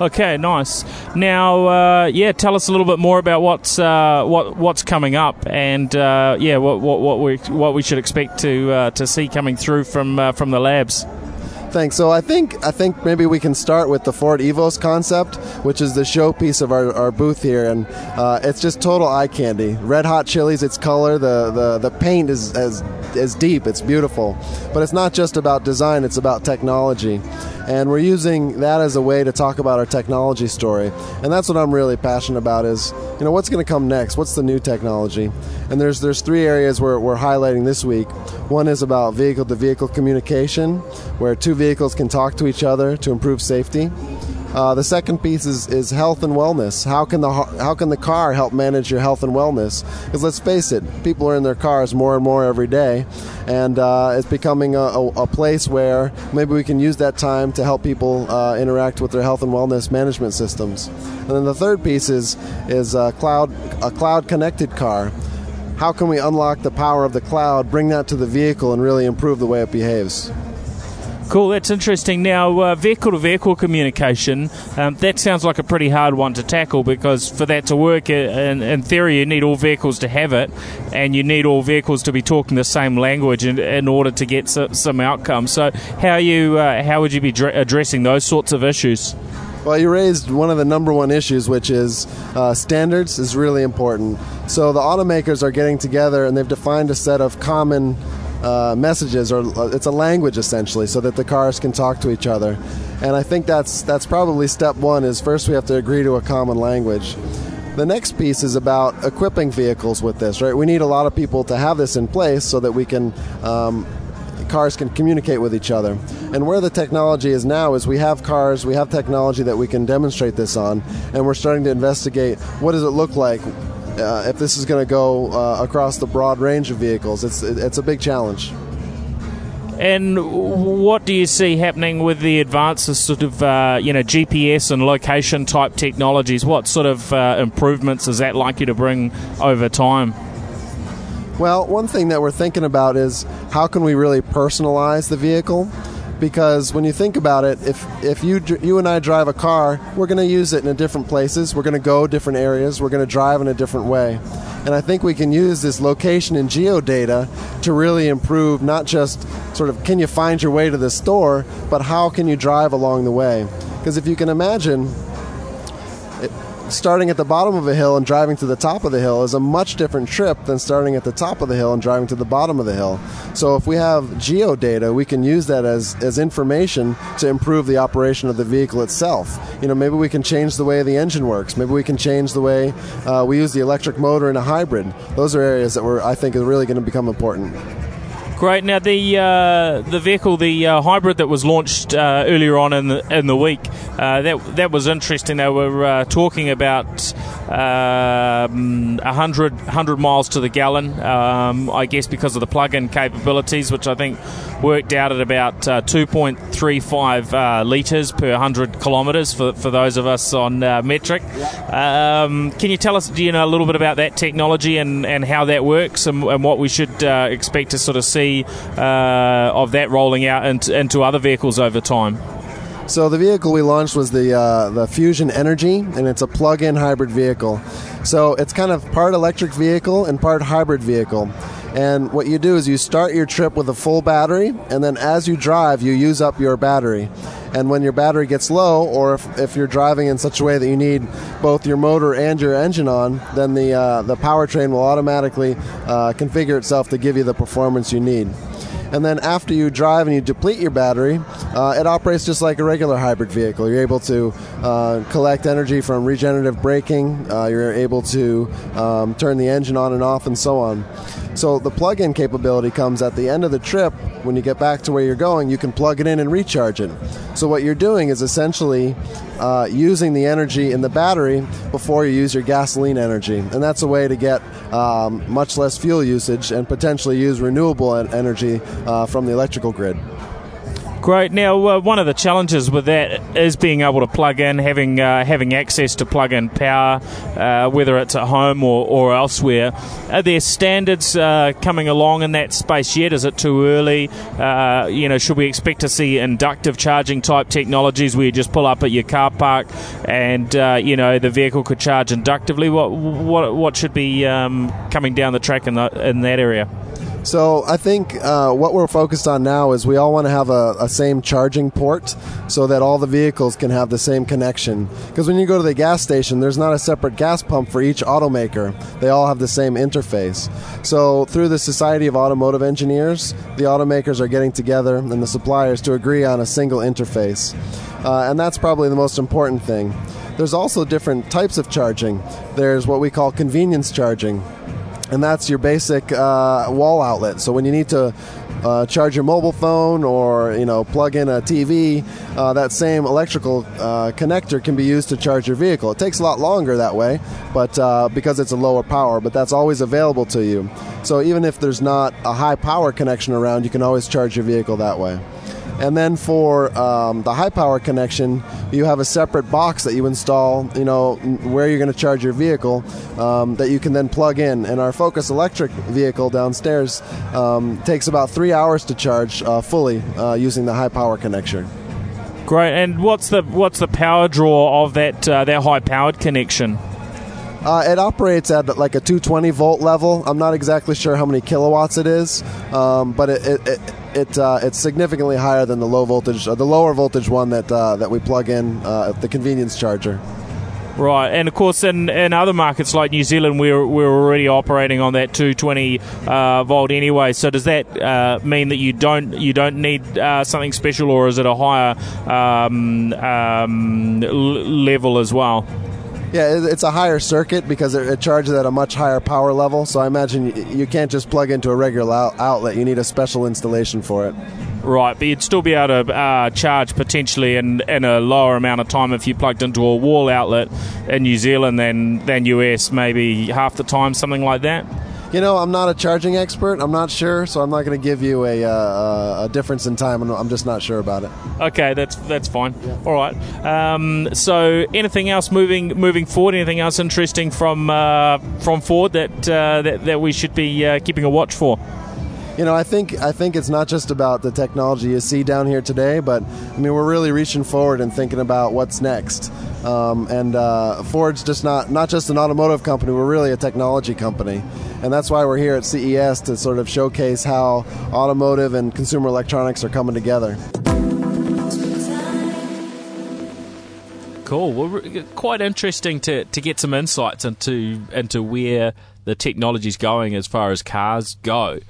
Okay, nice. Now, uh, yeah, tell us a little bit more about what's uh, what what's coming up, and uh, yeah, what, what what we what we should expect to uh, to see coming through from uh, from the labs. Thanks. So I think I think maybe we can start with the Ford Evos concept, which is the showpiece of our, our booth here, and uh, it's just total eye candy. Red hot chilies, its color, the the, the paint is as is deep. It's beautiful, but it's not just about design; it's about technology. And we're using that as a way to talk about our technology story. And that's what i'm really passionate about is you know what's going to come next? What's the new technology? And there's there's three areas where we're highlighting this week. One is about vehicle to vehicle communication where two vehicles can talk to each other to improve safety uh, the second piece is, is health and wellness. How can the how can the car help manage your health and wellness? Because let's face it, people are in their cars more and more every day, and uh, it's becoming a, a, a, place where maybe we can use that time to help people uh, interact with their health and wellness management systems. And then the third piece is is a cloud a cloud connected car. How can we unlock the power of the cloud, bring that to the vehicle, and really improve the way it behaves? Cool, that's interesting. Now, vehicle to vehicle communication, um, that sounds like a pretty hard one to tackle because for that to work, uh, in, in, theory, you need all vehicles to have it and you need all vehicles to be talking the same language in, in order to get some, some outcome. So, how, you, uh, how would you be dr- addressing those sorts of issues? Well, you raised one of the number one issues, which is uh, standards is really important. So the automakers are getting together and they've defined a set of common uh, messages, or uh, it's a language essentially, so that the cars can talk to each other. And I think that's that's probably step one. Is first we have to agree to a common language. The next piece is about equipping vehicles with this, right? We need a lot of people to have this in place so that we can um, cars can communicate with each other. And where the technology is now is we have cars, we have technology that we can demonstrate this on, and we're starting to investigate what does it look like uh, if this is going to go uh, across the broad range of vehicles. It's it's a big challenge. And what do you see happening with the advances, sort of, uh, you know, GPS and location type technologies? What sort of uh, improvements is that likely to bring over time? Well, one thing that we're thinking about is how can we really personalize the vehicle? Because when you think about it, if if you you and I drive a car, we're going to use it in different places. We're going to go different areas. We're going to drive in a different way. And I think we can use this location and geo data to really improve not just sort of can you find your way to the store, but how can you drive along the way? Because if you can imagine starting at the bottom of a hill and driving to the top of the hill is a much different trip than starting at the top of the hill and driving to the bottom of the hill. So if we have geo data, we can use that as, as information to improve the operation of the vehicle itself. You know, maybe we can change the way the engine works. Maybe we can change the way uh, we use the electric motor in a hybrid. Those are areas that we're, I think, are really going to become important. Great. Now the uh, the vehicle, the uh, hybrid that was launched uh, earlier on in the in the week, uh, that that was interesting. They were uh, talking about um, 100, 100 miles to the gallon. Um, I guess because of the plug-in capabilities, which I think worked out at about uh, 2.35 litres per 100 kilometres for for those of us on metric. Um, can you tell us, do you know a little bit about that technology and, and how that works and, and what we should expect to sort of see? uh, of that rolling out into, into other vehicles over time? So the vehicle we launched was the uh, the Fusion Energi, and it's a plug-in hybrid vehicle. So it's kind of part electric vehicle and part hybrid vehicle. And what you do is you start your trip with a full battery, and then as you drive, you use up your battery. And when your battery gets low, or if, if you're driving in such a way that you need both your motor and your engine on, then the, uh, the powertrain will automatically uh, configure itself to give you the performance you need and then after you drive and you deplete your battery, uh, it operates just like a regular hybrid vehicle. You're able to uh, collect energy from regenerative braking. Uh, you're able to um, turn the engine on and off, and so on. So the plug-in capability comes at the end of the trip. When you get back to where you're going, you can plug it in and recharge it. So what you're doing is essentially uh, using the energy in the battery before you use your gasoline energy, and that's a way to get um, much less fuel usage and potentially use renewable energy uh, from the electrical grid. Great. Now, uh, one of the challenges with that is being able to plug in, having uh, having access to plug-in power, uh, whether it's at home or, or elsewhere. Are there standards uh, coming along in that space yet? Is it too early? Uh, you know, should we expect to see inductive charging type technologies where you just pull up at your car park and uh, you know the vehicle could charge inductively? What what what should be um, coming down the track in, the, in that area? So I think uh, what we're focused on now is we all want to have a, a, same charging port so that all the vehicles can have the same connection. Because when you go to the gas station, there's not a separate gas pump for each automaker. They all have the same interface. So through the Society of Automotive Engineers, the automakers are getting together and the suppliers to agree on a single interface. Uh, and that's probably the most important thing. There's also different types of charging. There's what we call convenience charging and that's your basic uh, wall outlet. So when you need to uh, charge your mobile phone or you know plug in a TV, uh, that same electrical uh, connector can be used to charge your vehicle. It takes a lot longer that way, but uh, because it's a lower power, but that's always available to you. So even if there's not a high power connection around, you can always charge your vehicle that way. And then for um, the high power connection, you have a separate box that you install, you know, where you're going to charge your vehicle um, that you can then plug in. And our Focus electric vehicle downstairs um, takes about three hours to charge uh, fully uh, using the high power connection. Great. And what's the what's the power draw of that uh, that high powered connection? Uh, it operates at like a 220 volt level. I'm not exactly sure how many kilowatts it is, um, but it, it, it it uh, it's significantly higher than the low voltage, uh, the lower voltage one that uh, that we plug in uh, the convenience charger. Right, and of course, in, in other markets like New Zealand, we're, we're already operating on that 220 uh, volt anyway. So does that uh, mean that you don't you don't need uh, something special, or is it a higher um, um, level as well? Yeah, it's a higher circuit because it charges at a much higher power level. So I imagine you can't just plug into a regular outlet. You need a special installation for it. Right, but you'd still be able to uh, charge potentially in, in a lower amount of time if you plugged into a wall outlet in New Zealand than, than US, maybe half the time, something like that. You know, I'm not a charging expert. I'm not sure, so I'm not going to give you a, uh, a difference in time. I'm just not sure about it. Okay, that's that's fine. Yeah. All right. Um, so, anything else moving moving forward? Anything else interesting from uh, from Ford that, uh, that that we should be uh, keeping a watch for? you know, I think I think it's not just about the technology you see down here today, but I mean, we're really reaching forward and thinking about what's next. Um, and uh, Ford's just not not just an automotive company; we're really a technology company, and that's why we're here at CES to sort of showcase how automotive and consumer electronics are coming together. Cool. Well, quite interesting to, to get some insights into into where the technology's going as far as cars go.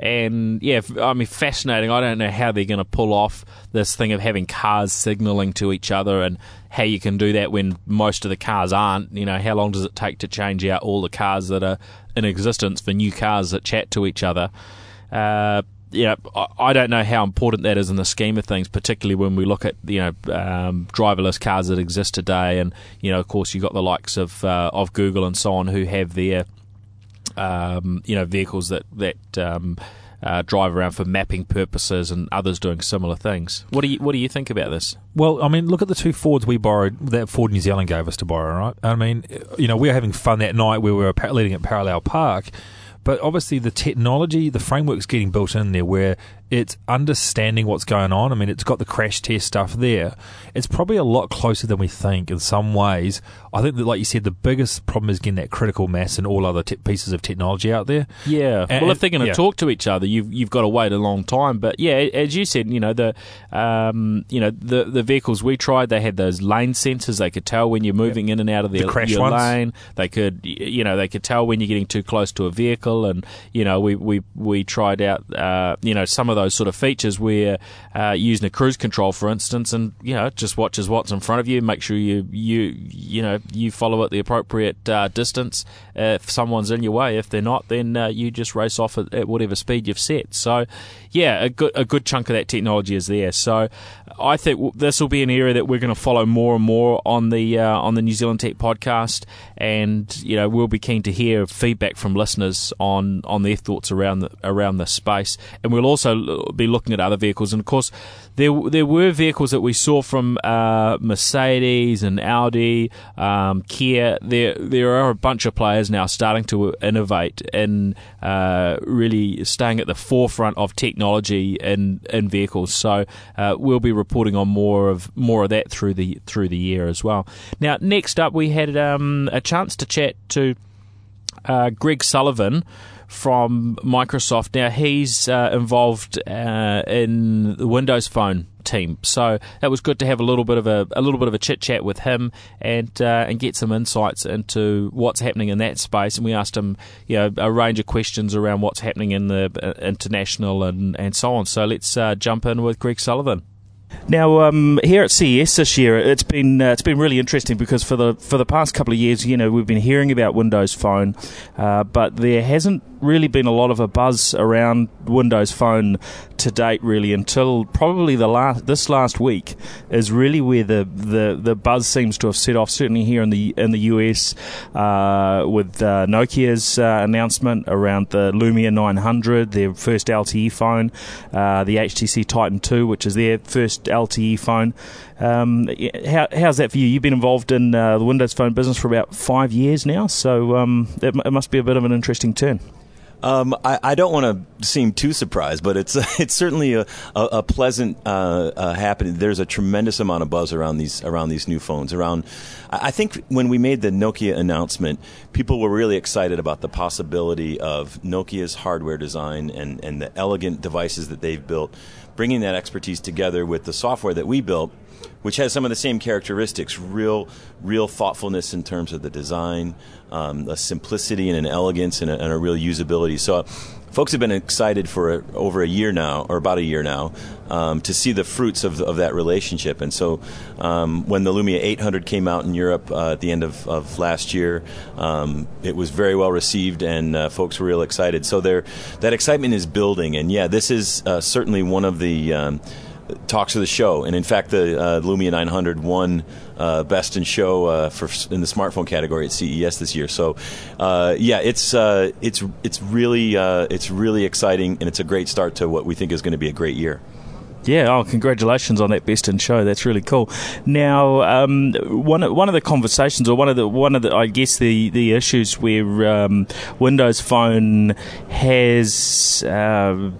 And yeah, I mean, fascinating. I don't know how they're going to pull off this thing of having cars signaling to each other and how you can do that when most of the cars aren't. You know, how long does it take to change out all the cars that are in existence for new cars that chat to each other? Uh, you know, I don't know how important that is in the scheme of things, particularly when we look at you know um, driverless cars that exist today, and you know, of course, you've got the likes of uh, of Google and so on who have their um, you know vehicles that that um, uh, drive around for mapping purposes, and others doing similar things. What do you What do you think about this? Well, I mean, look at the two Fords we borrowed that Ford New Zealand gave us to borrow. Right? I mean, you know, we were having fun that night we were leading at Parallel Park. But obviously, the technology, the framework's getting built in there where it's understanding what's going on. I mean, it's got the crash test stuff there. It's probably a lot closer than we think in some ways. I think that, like you said, the biggest problem is getting that critical mass and all other te- pieces of technology out there. Yeah. And, well, if they're going to yeah. talk to each other, you've you've got to wait a long time. But yeah, as you said, you know the um, you know the the vehicles we tried, they had those lane sensors. They could tell when you're moving in and out of the, crash your ones. lane. They could you know they could tell when you're getting too close to a vehicle. And you know we we we tried out uh, you know some of those sort of features where uh, using a cruise control, for instance, and you know just watches what's in front of you. Make sure you you you know you follow at the appropriate uh, distance. If someone's in your way, if they're not, then uh, you just race off at, at, whatever speed you've set. So, yeah, a good a good chunk of that technology is there. So, I think this will be an area that we're going to follow more and more on the uh, on the New Zealand Tech podcast, and you know we'll be keen to hear feedback from listeners on on their thoughts around the, around this space, and we'll also be looking at other vehicles, and of course there there were vehicles that we saw from uh, Mercedes and Audi, um, Kia. There there are a bunch of players now starting to innovate and uh, really staying at the forefront of technology in in vehicles. So uh, we'll be reporting on more of more of that through the through the year as well. Now next up we had um, a chance to chat to uh, Greg Sullivan from Microsoft. Now he's uh, involved uh, in the Windows Phone team, so that was good to have a little bit of a, a little bit of a chit chat with him and uh, and get some insights into what's happening in that space. And we asked him, you know, a range of questions around what's happening in the uh, international and and so on. So let's uh, jump in with Greg Sullivan. Now, um, here at CES this year, it's been uh, it's been really interesting because for the for the past couple of years, you know, we've been hearing about Windows Phone, uh, but there hasn't really been a lot of a buzz around Windows Phone to date, really, until probably the last this last week is really where the, the, the buzz seems to have set off. Certainly here in the in the US, uh, with uh, Nokia's uh, announcement around the Lumia 900, their first LTE phone, uh, the HTC Titan 2, which is their first LTE phone. Um, how, how's that for you? You've been involved in uh, the Windows Phone business for about five years now, so um, it, it must be a bit of an interesting turn. Um, I, I, don't want to seem too surprised, but it's (laughs) it's certainly a, a, a pleasant uh, uh, happening. There's a tremendous amount of buzz around these around these new phones. Around, I think when we made the Nokia announcement, people were really excited about the possibility of Nokia's hardware design and and the elegant devices that they've built, bringing that expertise together with the software that we built which has some of the same characteristics real real thoughtfulness in terms of the design um, a simplicity and an elegance and a, and a, real usability. So folks have been excited for a, over a year now or about a year now um, to see the fruits of, of that relationship. And so um, when the lumia 800 came out in europe uh, at the end of, of last year um, it was very well received and uh, folks were real excited. So that excitement is building. And yeah this is uh, certainly one of the um, talks of the show. And in fact, the uh, Lumia 900 won uh, Best in Show uh, for in the smartphone category at CES this year. So, uh, yeah, it's uh, it's it's really uh, it's really exciting, and it's a great start to what we think is going to be a great year. Yeah, oh, congratulations on that best in show. That's really cool. Now, um, one one of the conversations, or one of the one of the, I guess the the issues where um, Windows Phone has uh,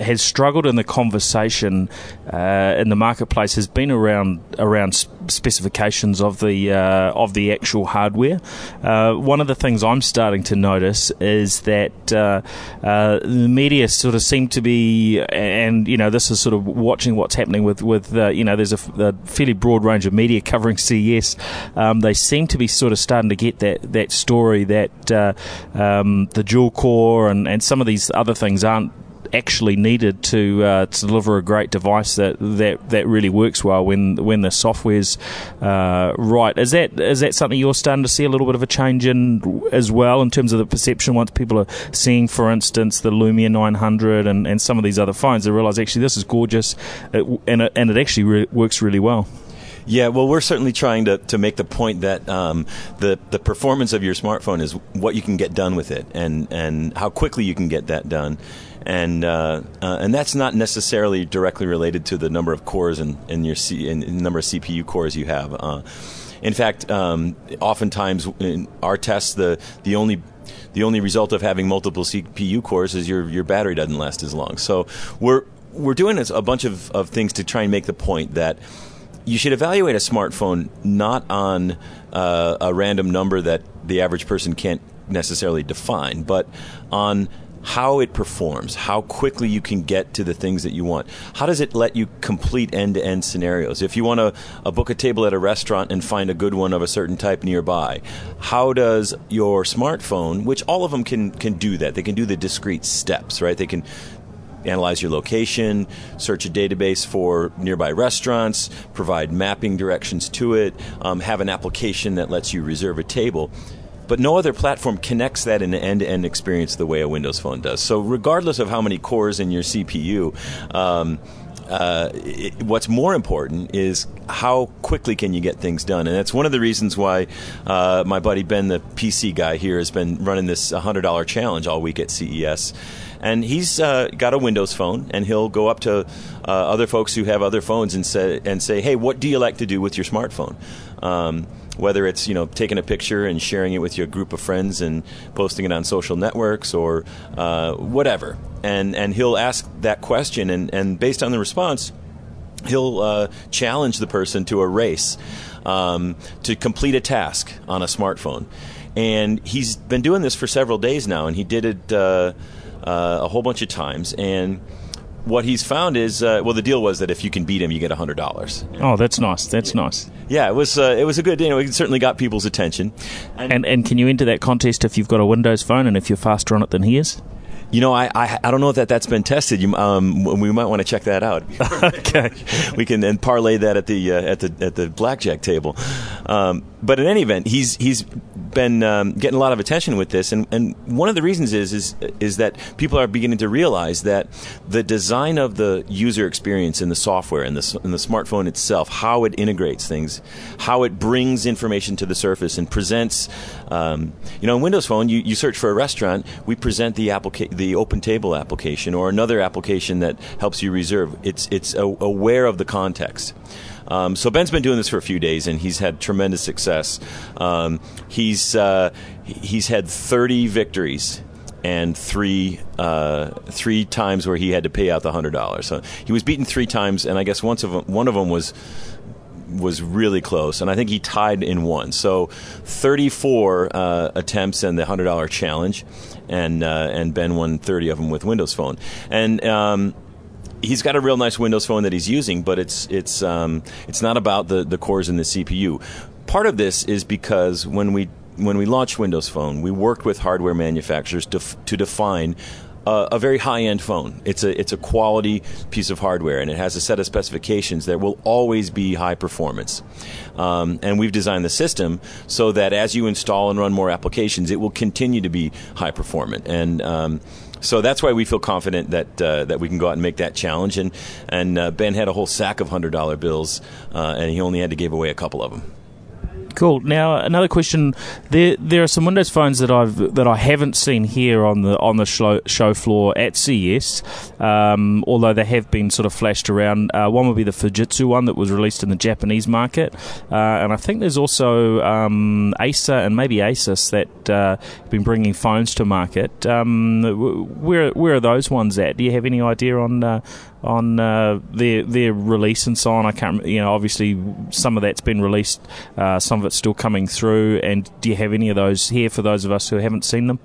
has struggled in the conversation uh, in the marketplace has been around around specifications of the uh, of the actual hardware. Uh, one of the things I'm starting to notice is that uh, uh, the media sort of seem to be, and you know, this is sort of watching what's happening with with uh, you know, there's a, a, fairly broad range of media covering (laughs) CES. Um, they seem to be sort of starting to get that that story that um, the dual core and, and some of these other things aren't actually needed to, uh, to deliver a great device that, that, that really works well when when the software's uh, right. Is that is that something you're starting to see a little bit of a change in as well in terms of the perception once people are seeing, for instance, the Lumia 900 and, and some of these other phones, they realise actually this is gorgeous and it, and it actually re- works really well. Yeah, well, we're certainly trying to, to make the point that um, the the performance of your smartphone is what you can get done with it, and and how quickly you can get that done and uh, uh, and that's not necessarily directly related to the number of cores and in, in your C, in, in number of CPU cores you have. Uh, in fact, um, oftentimes in our tests, the the only the only result of having multiple CPU cores is your your battery doesn't last as long. So we're we're doing a bunch of, of things to try and make the point that you should evaluate a smartphone not on uh, a random number that the average person can't necessarily define, but on how it performs, how quickly you can get to the things that you want. How does it let you complete end to end scenarios? If you want to uh, book a table at a restaurant and find a good one of a certain type nearby, how does your smartphone, which all of them can, can do that, they can do the discrete steps, right? They can analyze your location, search a database for nearby restaurants, provide mapping directions to it, um, have an application that lets you reserve a table but no other platform connects that in an end-to-end experience the way a Windows Phone does. So, regardless of how many cores in your CPU. Um, uh, it, what's more important is how quickly can you get things done, and that's one of the reasons why uh, my buddy Ben, the PC guy here, has been running this $100 challenge all week at CES. And he's uh, got a Windows phone, and he'll go up to uh, other folks who have other phones and say, and say, "Hey, what do you like to do with your smartphone?" Um, whether it's you know taking a picture and sharing it with your group of friends and posting it on social networks or uh, whatever. And and he'll ask that question, and, and based on the response, he'll uh, challenge the person to a race um, to complete a task on a smartphone. And he's been doing this for several days now, and he did it uh, uh a whole bunch of times. And what he's found is uh, well, the deal was that if you can beat him, you get hundred dollars. Oh, that's nice. That's nice. Yeah, it was uh, it was a good. You know, it certainly got people's attention. And, and and can you enter that contest if you've got a Windows phone and if you're faster on it than he is? You know, I, I, I don't know that that's been tested. You, um, we might want to check that out. (laughs) okay, we can then parlay that at the uh, at the at the blackjack table. Um, but in any event, he's he's been um, getting a lot of attention with this, and, and one of the reasons is is is that people are beginning to realize that the design of the user experience in the software and the in the smartphone itself, how it integrates things, how it brings information to the surface and presents. Um, you know, in Windows Phone, you, you search for a restaurant, we present the applica- the Open Table application or another application that helps you reserve. It's it's a, aware of the context. Um, so Ben's been doing this for a few days, and he's had tremendous success. Um, he's uh, he's had 30 victories and three uh, three times where he had to pay out the hundred dollars. So he was beaten three times, and I guess once of them, one of them was was really close, and I think he tied in one. So 34 uh, attempts and the hundred dollar challenge, and uh, and Ben won 30 of them with Windows Phone, and. Um, he's got a real nice Windows phone that he's using, but it's it's um, it's not about the the cores in the CPU. Part of this is because when we when we launched Windows Phone, we worked with hardware manufacturers to, to define a very high-end phone. It's a it's a quality piece of hardware, and it has a set of specifications that will always be high performance. Um, and we've designed the system so that as you install and run more applications, it will continue to be high performant. And um, so that's why we feel confident that uh, that we can go out and make that challenge. And and uh, Ben had a whole sack of hundred dollar bills, uh, and he only had to give away a couple of them. Cool. Now another question: there there are some Windows phones that I've that I haven't seen here on the on the show, show floor at CES, um, although they have been sort of flashed around. Uh, one would be the Fujitsu one that was released in the Japanese market, uh, and I think there's also um, Acer and maybe Asus that uh, have been bringing phones to market. Um, where where are those ones at? Do you have any idea on uh, on uh, their their release and so on. I can't, you know, obviously some of that's been released, uh, some of it's still coming through. And do you have any of those here for those of us who haven't seen them?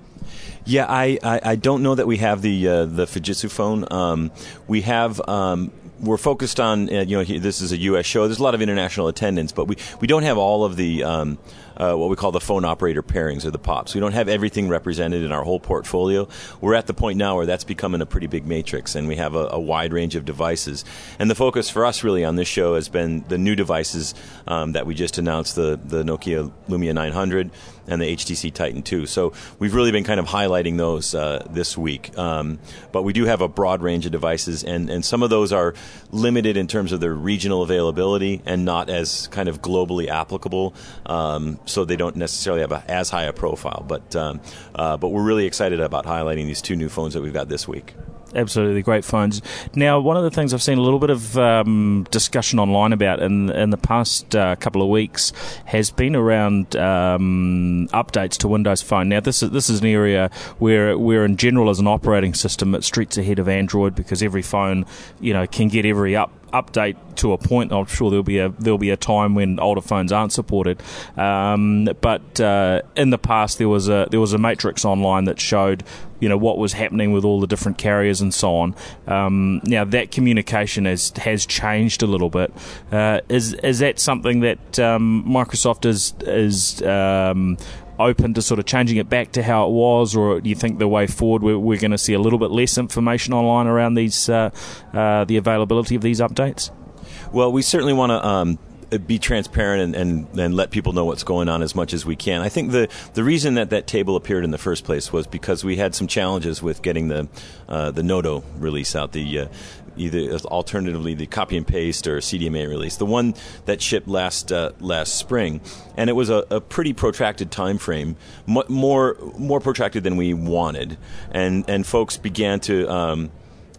Yeah, I, I, I don't know that we have the uh, the Fujitsu phone. Um, we have. Um, we're focused on uh, you know this is a U.S. show. There's a lot of international attendance, but we, we don't have all of the um, uh, what we call the phone operator pairings or the POPs. We don't have everything represented in our whole portfolio. We're at the point now where that's becoming a pretty big matrix, and we have a, a wide range of devices. And the focus for us really on this show has been the new devices um, that we just announced the, the Nokia Lumia 900 and the HTC Titan 2. So we've really been kind of highlighting those uh, this week. Um, but we do have a broad range of devices, and, and some of those are limited in terms of their regional availability and not as kind of globally applicable. Um, so they don't necessarily have a, as high a profile. But um, uh, but we're really excited about highlighting these two new phones that we've got this week absolutely great phones. Now, one of the things I've seen a little bit of um, discussion online about in in the past uh, couple of weeks has been around um, updates to Windows Phone. Now, this is this is an area where where in general as an operating system it streets ahead of Android because every phone you know can get every up update to a point. I'm sure there'll be a there'll be a time when older phones aren't supported. Um, but uh, in the past, there was a there was a matrix online that showed you know what was happening with all the different carriers and so on. Um, now that communication has has changed a little bit. Uh, is is that something that um, Microsoft is is um, open to sort of changing it back to how it was, or do you think the way forward we're, we're going to see a little bit less information online around these uh, uh, the availability of these updates? Well, we certainly want to. Um be transparent and, and, and, let people know what's going on as much as we can. I think the the reason that that table appeared in the first place was because we had some challenges with getting the uh, the NoDo release out, the uh, either alternatively the copy and paste or CDMA release. The one that shipped last uh, last spring, and it was a, a pretty protracted time frame, more more protracted than we wanted, and and folks began to. Um,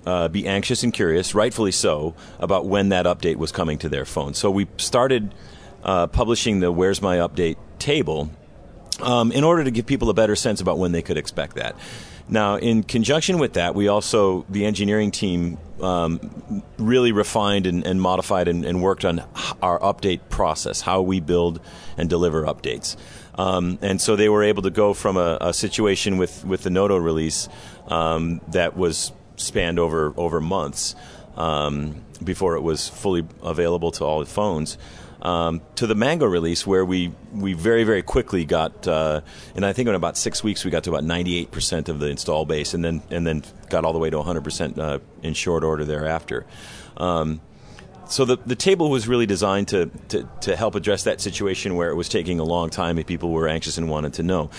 uh, be anxious and curious, rightfully so, about when that update was coming to their phone. So we started uh, publishing the Where's My Update table um, in order to give people a better sense about when they could expect that. Now, in conjunction with that, we also, the engineering team um, really refined and, and modified and, and, worked on our update process, how we build and deliver updates. Um, and so they were able to go from a, a situation with, with the NoDo release um, that was spanned over, over months um, before it was fully available to all the phones um, to the Mango release, where we, we very, very quickly got, uh, and I think in about six weeks, we got to about 98% of the install base, and then, and then got all the way to 100% uh, in short order thereafter. Um, so the, the table was really designed to, to, to help address that situation where it was taking a long time and people were anxious and wanted to know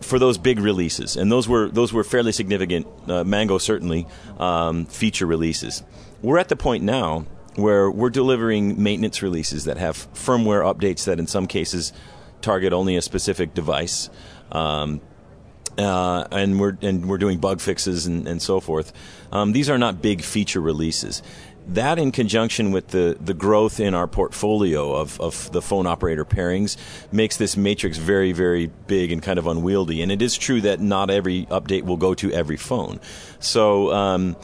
for those big releases, and those were those were fairly significant. Uh, Mango certainly um, feature releases. We're at the point now where we're delivering maintenance releases that have firmware updates that, in some cases, target only a specific device. Um, uh, and we're and we're doing bug fixes and, and so forth. Um, these are not big feature releases. That, in conjunction with the, the growth in our portfolio of, of the phone operator pairings, makes this matrix very, very big and kind of unwieldy. And it is true that not every update will go to every phone. So, um,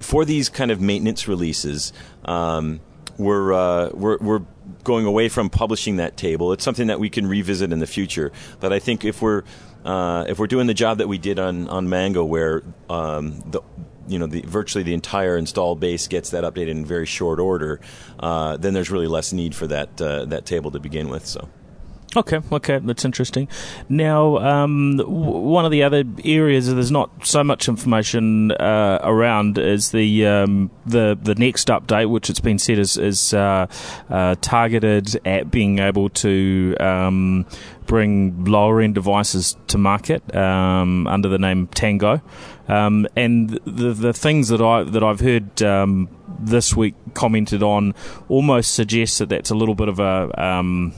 for these kind of maintenance releases, um, we're, uh, we're, we're going away from publishing that table. It's something that we can revisit in the future. But I think if we're uh, if we're doing the job that we did on, on Mango, where um, the you know the, virtually the entire install base gets that updated in very short order, uh, then there's really less need for that uh, that table to begin with. So. Okay, okay, that's interesting. Now, um, w- one of the other areas that there's not so much information uh, around is the um, the the next update, which it's been said is, is uh, uh, targeted at being able to um, bring lower end devices to market um, under the name Tango, um, and the the things that I that I've heard um, this week commented on almost suggests that that's a little bit of a um,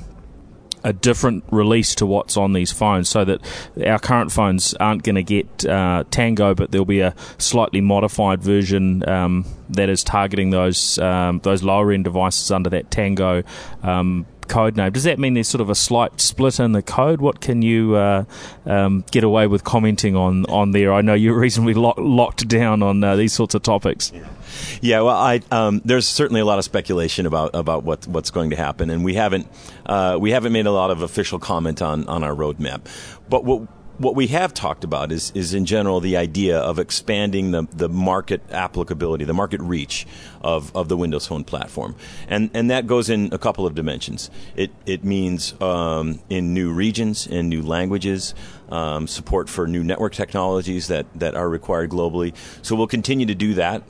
a different release to what's on these phones, so that our current phones aren't going to get uh, Tango, but there'll be a slightly modified version um, that is targeting those um, those lower end devices under that Tango. Um, code name. Does that mean there's sort of a slight split in the code? What can you uh, um, get away with commenting on, on there? I know you're (laughs) reasonably lo- locked down on uh, these sorts of topics. Yeah. Yeah, well, I, um, there's certainly a lot of speculation about, about what, what's going to happen, and we haven't uh, we haven't made a lot of official comment on, on our roadmap. But what what we have talked about is, is in general the idea of expanding the, the market applicability, the market reach of, of the Windows Phone platform. And, and that goes in a couple of dimensions. It, it means um, in new regions, in new languages, um, support for new network technologies that, that are required globally. So we'll continue to do that.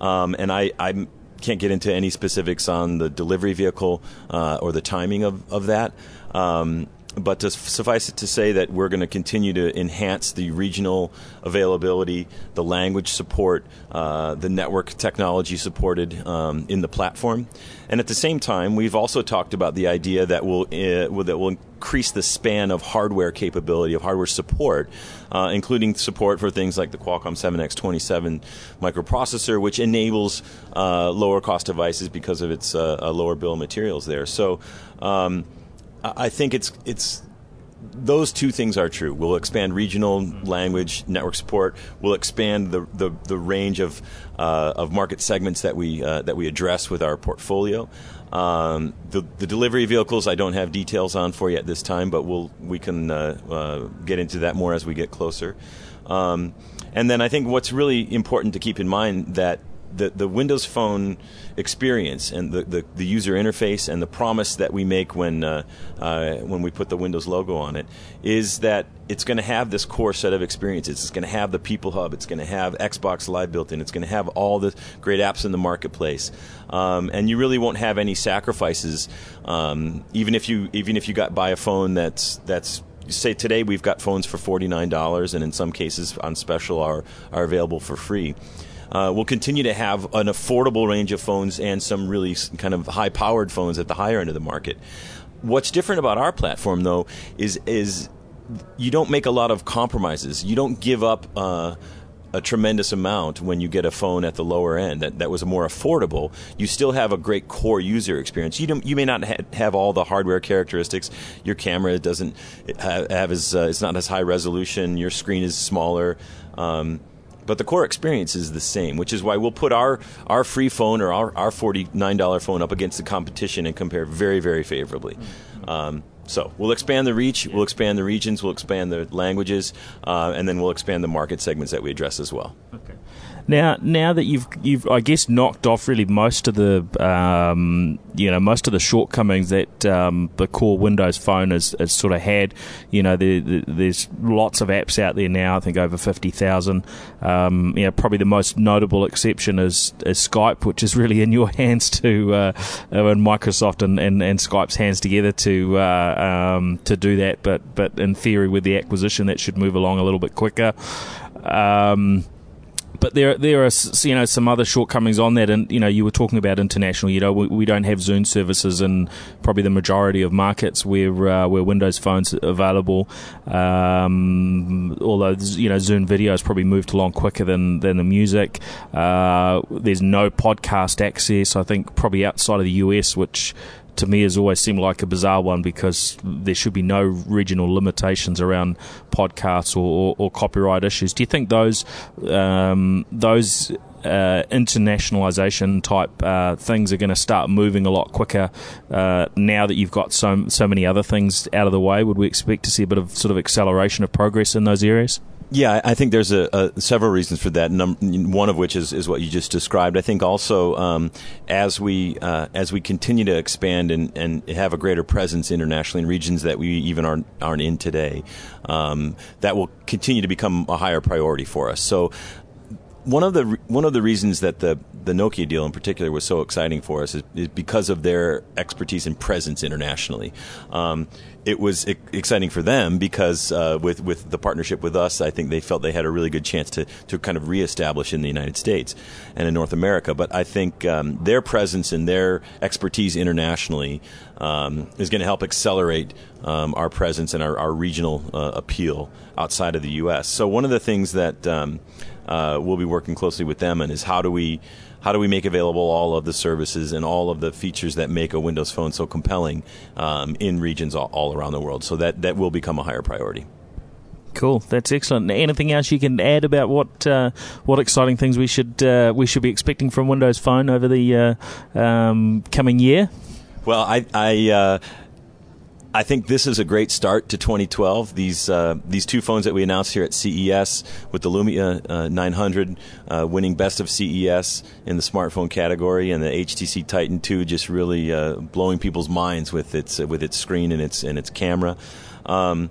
Um, and I, I can't get into any specifics on the delivery vehicle uh, or the timing of, of that. Um, but to suffice it to say that we're going to continue to enhance the regional availability, the language support, uh, the network technology supported um, in the platform, and at the same time, we've also talked about the idea that will uh, that will increase the span of hardware capability of hardware support, uh, including support for things like the Qualcomm 7X27 microprocessor, which enables uh, lower cost devices because of its uh, lower bill of materials there. So. Um, I think it's it's those two things are true. We'll expand regional language network support. We'll expand the the, the range of uh, of market segments that we uh, that we address with our portfolio. Um, the, the delivery vehicles I don't have details on for you at this time, but we'll we can uh, uh get into that more as we get closer. Um, and then I think what's really important to keep in mind that the, the Windows Phone experience and the, the, the, user interface and the promise that we make when uh, uh, when we put the Windows logo on it is that it's going to have this core set of experiences. It's going to have the People Hub. It's going to have Xbox Live built in. It's going to have all the great apps in the marketplace, um, and you really won't have any sacrifices. Um, even if you even if you got buy a phone that's that's say today we've got phones for forty nine dollars, and in some cases on special are are available for free. Uh, we'll continue to have an affordable range of phones and some really kind of high powered phones at the higher end of the market. What's different about our platform, though, is is you don't make a lot of compromises. You don't give up. Uh, a tremendous amount when you get a phone at the lower end that, that was more affordable. You still have a great core user experience. You, you may not ha- have all the hardware characteristics. Your camera doesn't have, have as uh, it's not as high resolution. Your screen is smaller. Um, but the core experience is the same, which is why we'll put our, our free phone or our, our $49 phone up against the competition and compare very, very favorably. Um, so we'll expand the reach, we'll expand the regions, we'll expand the languages, uh, and then we'll expand the market segments that we address as well. Okay. Now, now that you've you've I guess knocked off really most of the um, you know most of the shortcomings that um, the core Windows Phone has, has sort of had. You know, there, there, there's lots of apps out there now. I think over fifty thousand. Um, you know, probably the most notable exception is, is Skype, which is really in your (laughs) hands to uh, in Microsoft and, and, and Skype's hands together to uh, um, to do that. But but in theory, with the acquisition, that should move along a little bit quicker. Um, but there there are you know some other shortcomings on that, and you know you were talking about international. You know we, we don't have Zune services in probably the majority of markets where uh, where Windows phones available. Um, although you know Zune video has probably moved along quicker than than the music. Uh, there's no podcast access. I think probably outside of the US, which to me has always seemed like a bizarre one because there should be no regional limitations around podcasts or, or, or copyright issues. Do you think those um, those uh, internationalization type uh, things are going to start moving a lot quicker uh, now that you've got so so many other things out of the way? Would we expect to see a bit of sort of acceleration of progress in those areas? Yeah, I think there's a, a, several reasons for that. Num- one of which is, is what you just described. I think also um, as we uh, as we continue to expand and, and have a greater presence internationally in regions that we even aren't aren't in today, um, that will continue to become a higher priority for us. So one of the one of the reasons that the the Nokia deal in particular was so exciting for us is, is because of their expertise and presence internationally. Um, it was exciting for them because uh, with with the partnership with us, I think they felt they had a really good chance to to kind of reestablish in the United States and in North America. But I think um, their presence and their expertise internationally um, is going to help accelerate um, our presence and our, our regional uh, appeal outside of the U.S. So one of the things that um, uh, we'll be working closely with them and is how do we how do we make available all of the services and all of the features that make a Windows Phone so compelling um, in regions all, all around the world? So that that will become a higher priority. Cool, that's excellent. Anything else you can add about what uh, what exciting things we should uh, we should be expecting from Windows Phone over the uh, um, coming year? Well, I, I uh, I think this is a great start to 2012. These uh, these two phones that we announced here at CES with the Lumia uh, 900 uh, winning best of CES in the smartphone category, and the HTC Titan 2 just really uh, blowing people's minds with its with its screen and its and its camera. Um,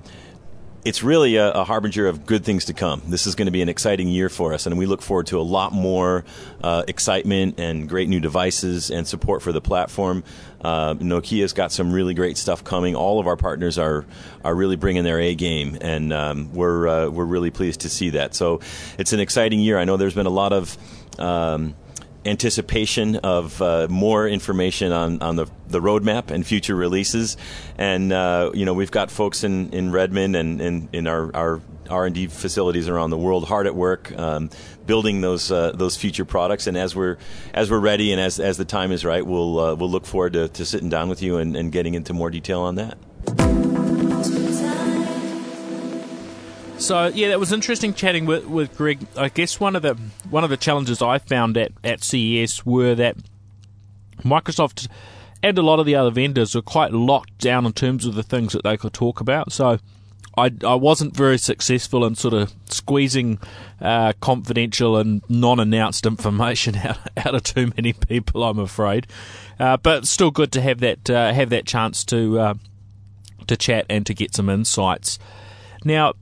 it's really a, a, harbinger of good things to come. This is going to be an exciting year for us, and we look forward to a lot more uh, excitement and great new devices and support for the platform. Uh, Nokia's got some really great stuff coming. All of our partners are are really bringing their A game, and um, we're uh, we're really pleased to see that. So it's an exciting year. I know there's been a lot of um, anticipation of uh, more information on, on the, the roadmap and future releases. And, uh, you know, we've got folks in, in Redmond and, in our, our R&D facilities around the world hard at work um, building those uh, those future products. And as we're as we're ready and as, as the time is right, we'll uh, we'll look forward to, to sitting down with you and, and getting into more detail on that. So yeah, that was interesting chatting with, with Greg. I guess one of the one of the challenges I found at, at CES were that Microsoft and a lot of the other vendors were quite locked down in terms of the things that they could talk about. So I, I wasn't very successful in sort of squeezing uh, confidential and non-announced information (laughs) out, out of too many people. I'm afraid, uh, but still good to have that uh, have that chance to uh, to chat and to get some insights. Now,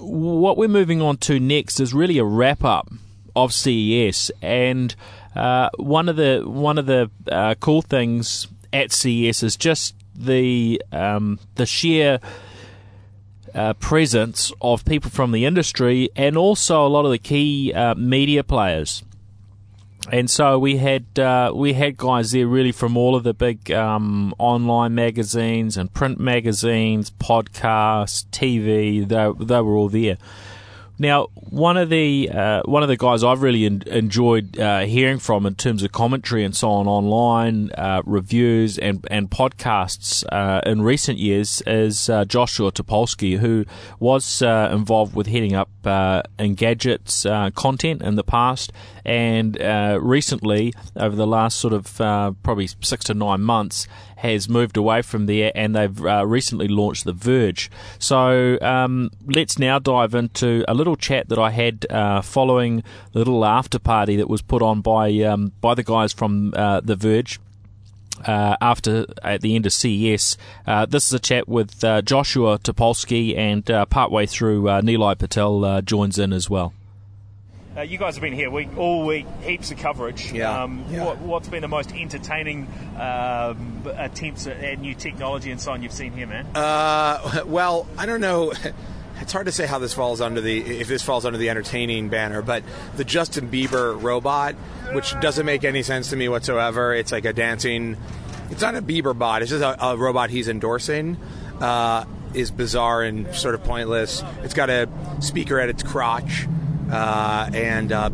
what we're moving on to next is really a wrap up of CES, and uh, one of the one of the uh, cool things at CES is just the um, the sheer uh, presence of people from the industry and also a lot of the key uh, media players and so we had uh, we had guys there really from all of the big um, online magazines and print magazines, podcasts, TV. They they were all there. Now, one of the uh, one of the guys I've really en- enjoyed uh, hearing from in terms of commentary and so on online uh, reviews and and podcasts uh, in recent years is uh, Joshua Topolsky, who was uh, involved with heading up Engadget's content in the past, and recently over the last sort of probably six to nine months has moved away from there, and they've uh, recently launched the Verge. So um, let's now dive into a little chat that I had uh, following the little after party that was put on by um, by the guys from uh, the Verge. Uh, after at the end of CES, uh, this is a chat with uh, Joshua Topolsky, and uh, partway through, uh, Nilay Patel joins in as well. Uh, you guys have been here week, all week, heaps of coverage. Yeah. Um, Yeah. What, what's been the most entertaining um, attempts at, at new technology and so on you've seen here, man? Uh, (laughs) well, I don't know. (laughs) It's hard to say how this falls under the if this falls under the entertaining banner, but the Justin Bieber robot, which doesn't make any sense to me whatsoever. It's like a dancing. It's not a Bieber bot. It's just a, a robot he's endorsing. Uh, is bizarre and sort of pointless. It's got a speaker at its crotch, uh, and uh,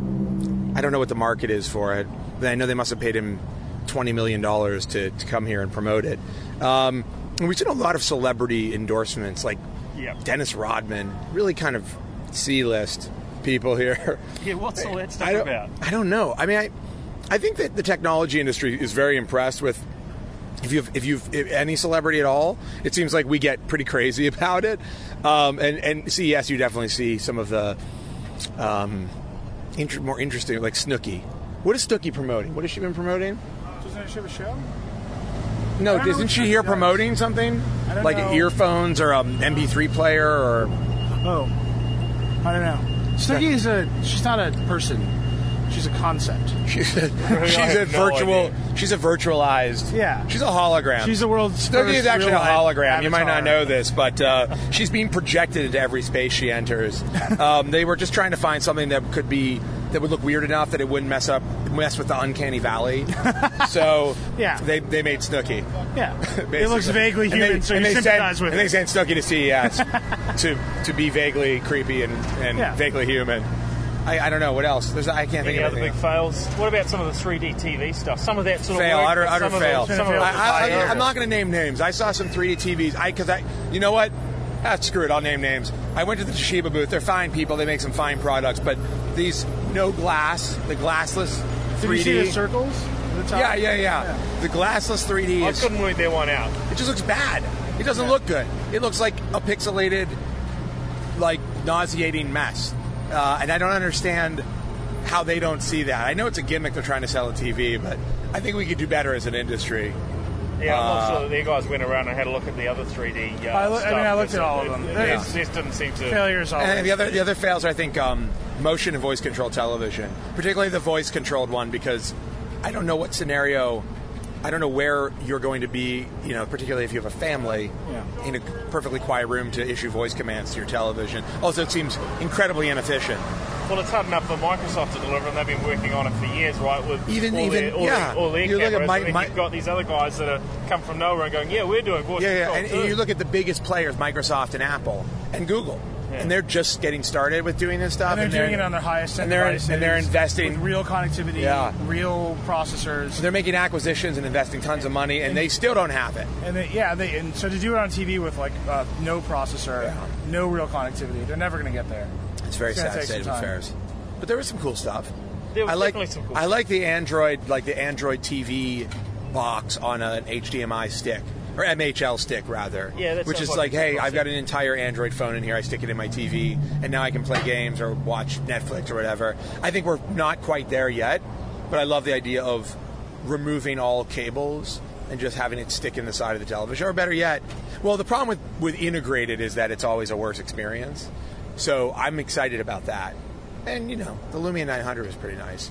I don't know what the market is for it. But I know they must have paid him twenty million dollars to, to come here and promote it. Um, and we've seen a lot of celebrity endorsements, like Yeah. Dennis Rodman, really kind of C-list people here. (laughs) Yeah, what's all that stuff I about? I don't know. I mean, I, I think that the technology industry is very impressed with. If you've, if you've if any celebrity at all, it seems like we get pretty crazy (laughs) about it. Um, and and CES, you definitely see some of the um, inter- more interesting, like Snooki. What is Snooki promoting? What has she been promoting? Doesn't she have a show? No, isn't she here does. promoting something? I don't Like know. earphones or an MP3 player or. Oh, I don't know. Snooki is a. She's not a person. She's a concept. (laughs) She's a, (laughs) she's a no virtual. idea. she's a virtualized. Yeah. She's a hologram. She's the world's Snooki is actually a hologram. You might not know this, but uh, she's being projected into every space she enters. (laughs) Um, they were just trying to find something that could be that would look weird enough that it wouldn't mess up mess with the uncanny valley. so Yeah. they they made Snooki. Yeah. It looks vaguely And they- human, so and you they sympathize with and it. they sent Snooki to CES to to be vaguely creepy and, and Yeah. vaguely human. I, I don't know what else. There's I can't think of Any of other anything big fails? What about some of the 3D TV stuff? Some of that sort fail, of work, utter, but utter some of fail. some of I, I, I'm not going to name names. I saw some 3D TVs. I because I, you know what? Ah, screw it. I'll name names. I went to the Toshiba booth. They're fine people. They make some fine products, but these no glass, the glassless 3D. Did you see the circles? at the top? Yeah, yeah, yeah, The glassless 3D. I is, couldn't work that one out. It just looks bad. It doesn't look good. It looks like a pixelated, like nauseating mess. Uh, and I don't understand how they don't see that. I know it's a gimmick they're trying to sell a TV, but I think we could do better as an industry. Yeah, I'm not Uh, sure that their guys went around and had a look at the other 3D. Uh, I loo- I stuff. mean, I looked It's- at all of them. It, They're- it just didn't seem to. Failures always. And the other the other fails are I think um, motion and voice control television, particularly the voice controlled one, because I don't know what scenario, I don't know where you're going to be. You know, particularly if you have a family in a perfectly quiet room to issue voice commands to your television. Also, it seems incredibly inefficient. Well, it's hard enough for Microsoft to deliver, and they've been working on it for years, right? With Even- all even- their, all yeah. their, all their You look at cameras, my- and my- you've got these other guys that have come from nowhere and going, "Yeah, we're doing voice Yeah, yeah, and, and you look at the biggest players, Microsoft and Apple and Google, and they're just getting started with doing this stuff. And they're doing it on their highest end and they're and they're investing with real connectivity, Yeah. real processors. They're making acquisitions and investing tons of money, and they still don't have it. And they, yeah, they and so to do it on TV with like uh, no processor, no real connectivity, they're never going to get there. It's very gonna sad state of affairs. But there was some cool stuff. There was I like definitely some cool I like the Android like the Android TV box on an HDMI stick or MHL stick rather. Yeah, which is like like, hey, I've got an entire Android phone in here. I stick it in my TV, and now I can play games or watch Netflix or whatever. I think we're not quite there yet, but I love the idea of removing all cables and just having it stick in the side of the television. Or better yet, well, the problem with, with integrated is that it's always a worse experience. So I'm excited about that. And you know, the Lumia 900 was pretty nice.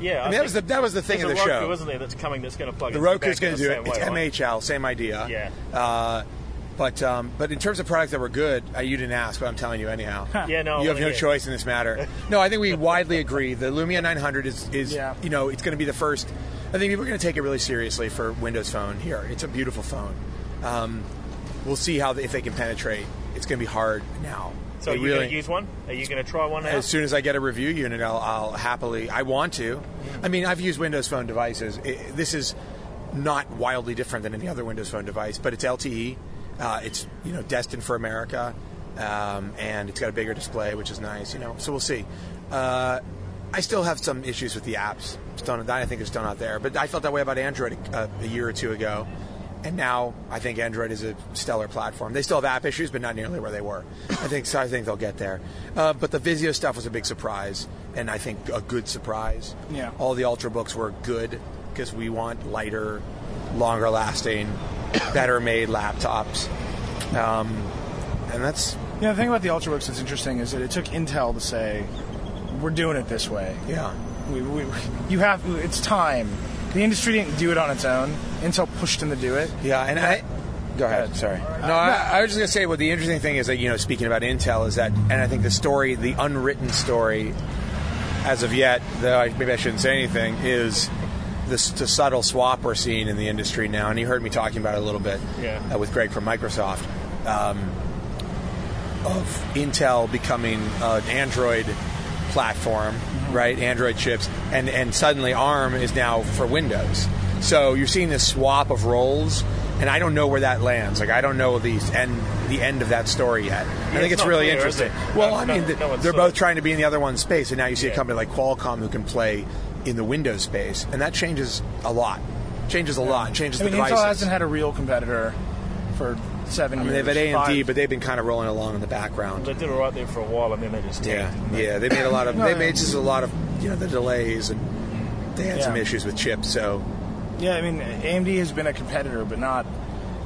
Yeah, I mean, that was the that was the thing of the Roku, show. isn't there? That's coming. That's going to plug. The Roku's going to do it. It's? MHL, same idea. Yeah. Uh, but um, but in terms of products that were good, uh, you didn't ask, but I'm telling you anyhow. (laughs) Yeah, no, you have no hear. choice in this matter. No, I think we (laughs) widely agree. The Lumia 900 is is Yeah. you know it's going to be the first. I think people are going to take it really seriously for Windows Phone. Here, it's a beautiful phone. Um, we'll see how if they can penetrate. It's going to be hard now. So are you really- going to use one? Are you going to try one? Now? as soon as I get a review unit, I'll, I'll happily. I want to. I mean, I've used Windows Phone devices. It, this is not wildly different than any other Windows Phone device, but it's LTE. Uh, it's you know destined for America, um, and it's got a bigger display, which is nice. You know, so we'll see. Uh, I still have some issues with the apps. Still, I think it's still not there, but I felt that way about Android a, a year or two ago. And now I think Android is a stellar platform. They still have app issues, but not nearly where they were. I think so. I think they'll get there. Uh, but the Vizio stuff was a big surprise, and I think a good surprise. Yeah. All the ultrabooks were good because we want lighter, longer lasting, better made laptops. Um, and that's Yeah, the thing about the Ultrabooks that's interesting is that it took Intel to say, "We're doing it this way." Yeah. We, we, you have. It's time. The industry didn't do it on its own. Intel pushed them to do it. Yeah, and I. Go ahead. Sorry. No, I, I was just gonna say. Well, the interesting thing is that you know, speaking about Intel, is that, and I think the story, the unwritten story, as of yet, though I, maybe I shouldn't say anything, is this the subtle swap we're seeing in the industry now. And you heard me talking about it a little bit Yeah. uh, with Greg from Microsoft. Um, of Intel becoming an Android platform, right? Android chips, and and suddenly ARM is now for Windows. So you're seeing this swap of roles, and I don't know where that lands. Like I don't know the end the end of that story yet. I think it's it's really clear, interesting. it? Well, No- I no- mean, th- no they're sort both of- trying to be in the other one's space, and now you see a company like Qualcomm who can play in the Windows space, and that changes a lot. Changes a lot. Changes I mean, the Intel hasn't had a real competitor for seven I mean, years. they've had AMD, five. but they've been kind of rolling along in the background. They did all right there for a while, and then they just Yeah, tanked. yeah, they made a lot of (laughs) No, they made just a lot of you know the delays and they had Yeah. some issues with chips. So Yeah, I mean, AMD has been a competitor, but not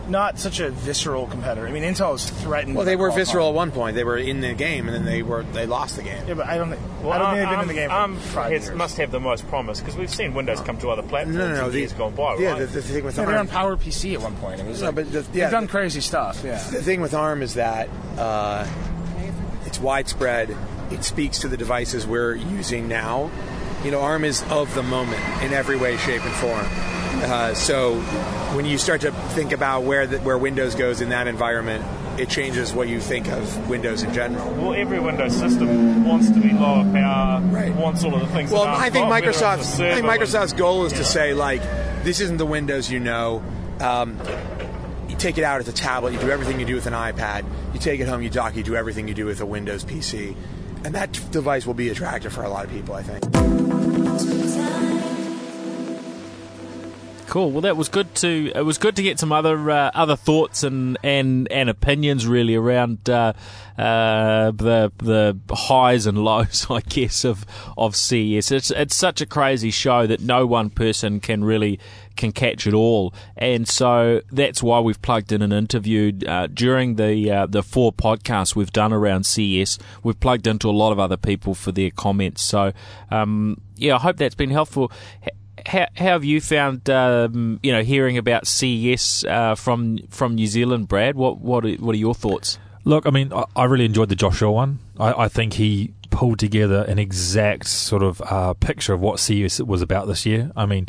not such a visceral competitor. I mean, Intel is threatened. well, they were Qualcomm. visceral at one point. They were in the game and then they were they lost the game. Yeah, but I don't think Well, I don't think they've been ARM- in the game for ARM five has- years. must have the most promise because we've seen Windows come to other platforms No, no, no. in The, years gone by, yeah, right? the, the thing with Yeah, they were on ARM, PowerPC at one point. It was No, like, but the- they've done crazy stuff. Yeah. the thing with ARM is that uh, it's widespread. It speaks to the devices we're using now. You know, ARM is of the moment in every way, shape, and form. Uh, so when you start to think about where the, where Windows goes in that environment, it changes what you think of Windows in general. well, every Windows system wants to be lower power, Right. wants all of the things. Well, that I think got, whether it's a Microsoft's I think Microsoft's goal is Yeah. to say like, this isn't the Windows you know. Um, you take it out as a tablet. You do everything you do with an iPad. You take it home. You dock. You do everything you do with a Windows PC, and that device will be attractive for a lot of people. I think. Cool. Well, that was good to. It was good to get some other uh, other thoughts and, and, and opinions really around uh, uh, the the highs and lows, (laughs) I guess, of of CES. It's it's such a crazy show that no one person can really can catch it all, and so that's why we've plugged in and interviewed uh, during the uh, the four podcasts we've done around CES. We've plugged into a lot of other people for their comments. So um, yeah, I hope that's been helpful. How, how have you found, um, you know, hearing about CES uh, from from New Zealand, Brad? What what are, what are your thoughts? Look, I mean, I, I really enjoyed the Joshua one. I, I think he pulled together an exact sort of uh, picture of what CES was about this year. I mean,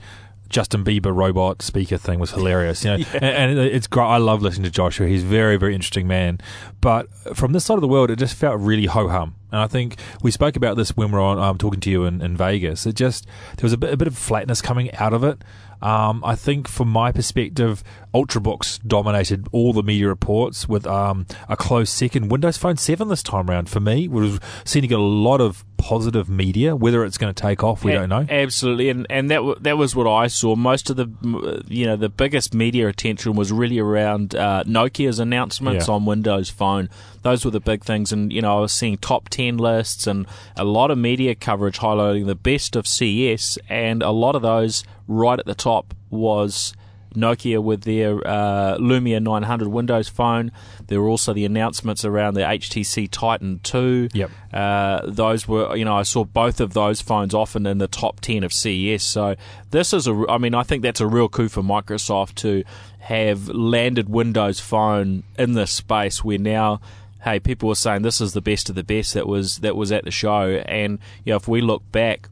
Justin Bieber robot speaker thing was hilarious, you know, (laughs) and, and it's great. I love listening to Joshua. He's a very, very interesting man. But from this side of the world, it just felt really ho hum. And I think we spoke about this when we were on um, talking to you in, in Vegas. It just there was a bit, a bit of flatness coming out of it. Um, I think, from my perspective, Ultrabooks dominated all the media reports with um, a close second. Windows Phone 7 this time around, for me, was seen to get a lot of positive media. Whether it's going to take off, we A- don't know. Absolutely, and and that w- that was what I saw. Most of the you know the biggest media attention was really around uh, Nokia's announcements Yeah. on Windows Phone. Those were the big things, and you know I was seeing top ten lists and a lot of media coverage highlighting the best of CES, and a lot of those right at the top was. Nokia with their uh, Lumia 900 Windows phone. There were also the announcements around the HTC Titan 2. Yep. Uh, those were, you know, I saw both of those phones often in the top 10 of CES. So this is a, I mean, I think that's a real coup for Microsoft to have landed Windows Phone in this space where now. Hey, people were saying this is the best of the best that was that was at the show, and you know if we look back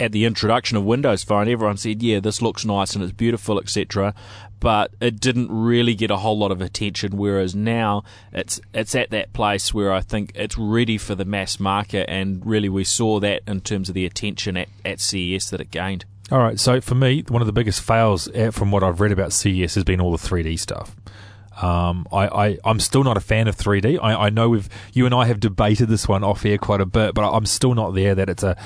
at the introduction of Windows Phone, everyone said, "Yeah, this looks nice and it's beautiful, etc." But it didn't really get a whole lot of attention. Whereas now, it's it's at that place where I think it's ready for the mass market, and really we saw that in terms of the attention at, at CES that it gained. All right, so for me, one of the biggest fails eh, from what I've read about CES has been all the 3D stuff. Um, I, I, I'm still not a fan of 3D. I, I know we've you and I have debated this one off air quite a bit, but I'm still not there that it's a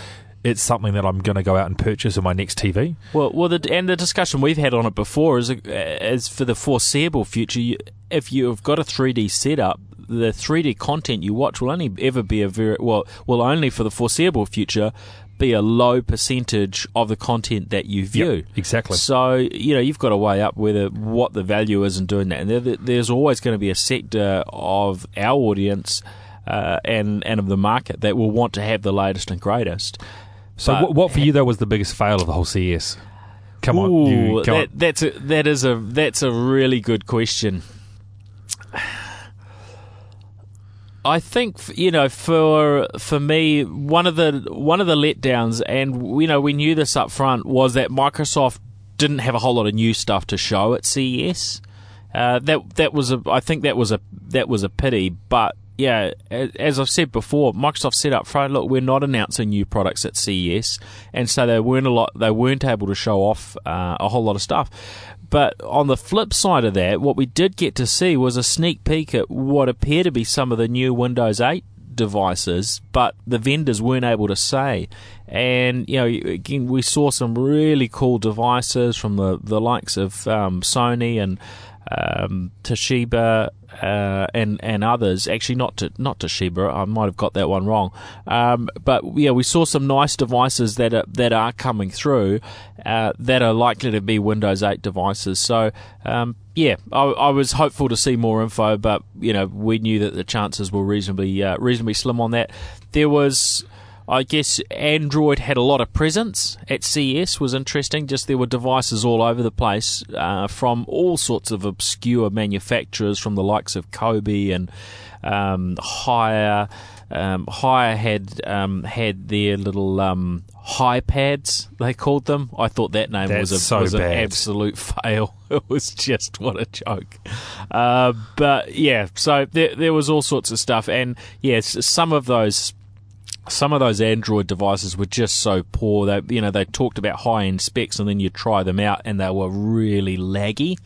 it's something that I'm going to go out and purchase in my next TV. Well, well, the, and the discussion we've had on it before is, uh, is for the foreseeable future. You, if you've got a 3D setup, the 3D content you watch will only ever be a very well, will only for the foreseeable future be a low percentage of the content that you view. Yep, exactly. So you know you've got to weigh up whether what the value is in doing that, and there, there's always going to be a sector of our audience uh, and and of the market that will want to have the latest and greatest. So, But- what, what for you though was the biggest fail of the whole CES? Come on, Ooh, you, come that, on. that's a that is a that's a really good question. I think you know for for me one of the one of the letdowns, and you know we knew this up front, was that Microsoft didn't have a whole lot of new stuff to show at CES. Uh, that that was a I think that was a that was a pity, but yeah, as I've said before, Microsoft said up front, look, we're not announcing new products at CES, and so they weren't a lot. They weren't able to show off uh, a whole lot of stuff. But on the flip side of that, what we did get to see was a sneak peek at what appear to be some of the new Windows 8 devices, but the vendors weren't able to say. And you know, again, we saw some really cool devices from the the likes of um, Sony and um, Toshiba uh, and and others. Actually, not to, not Toshiba. I might have got that one wrong. Um, but yeah, we saw some nice devices that are that are coming through uh, that are likely to be Windows 8 devices. So. Um, yeah, I, I was hopeful to see more info, but you know we knew that the chances were reasonably uh, reasonably slim on that. There was I guess Android had a lot of presence at CES. Was interesting. Just there were devices all over the place uh, from all sorts of obscure manufacturers, from the likes of Coby and um, Haier. Um, Haier had um, had their little um, HaiPads. They called them. I thought that name That's was a so was an absolute (laughs) fail. It was just what a joke. Uh, but yeah, so there there was all sorts of stuff, and yes, some of those some of those Android devices were just so poor. They, you know, they talked about high end specs, and then you try them out, and they were really laggy.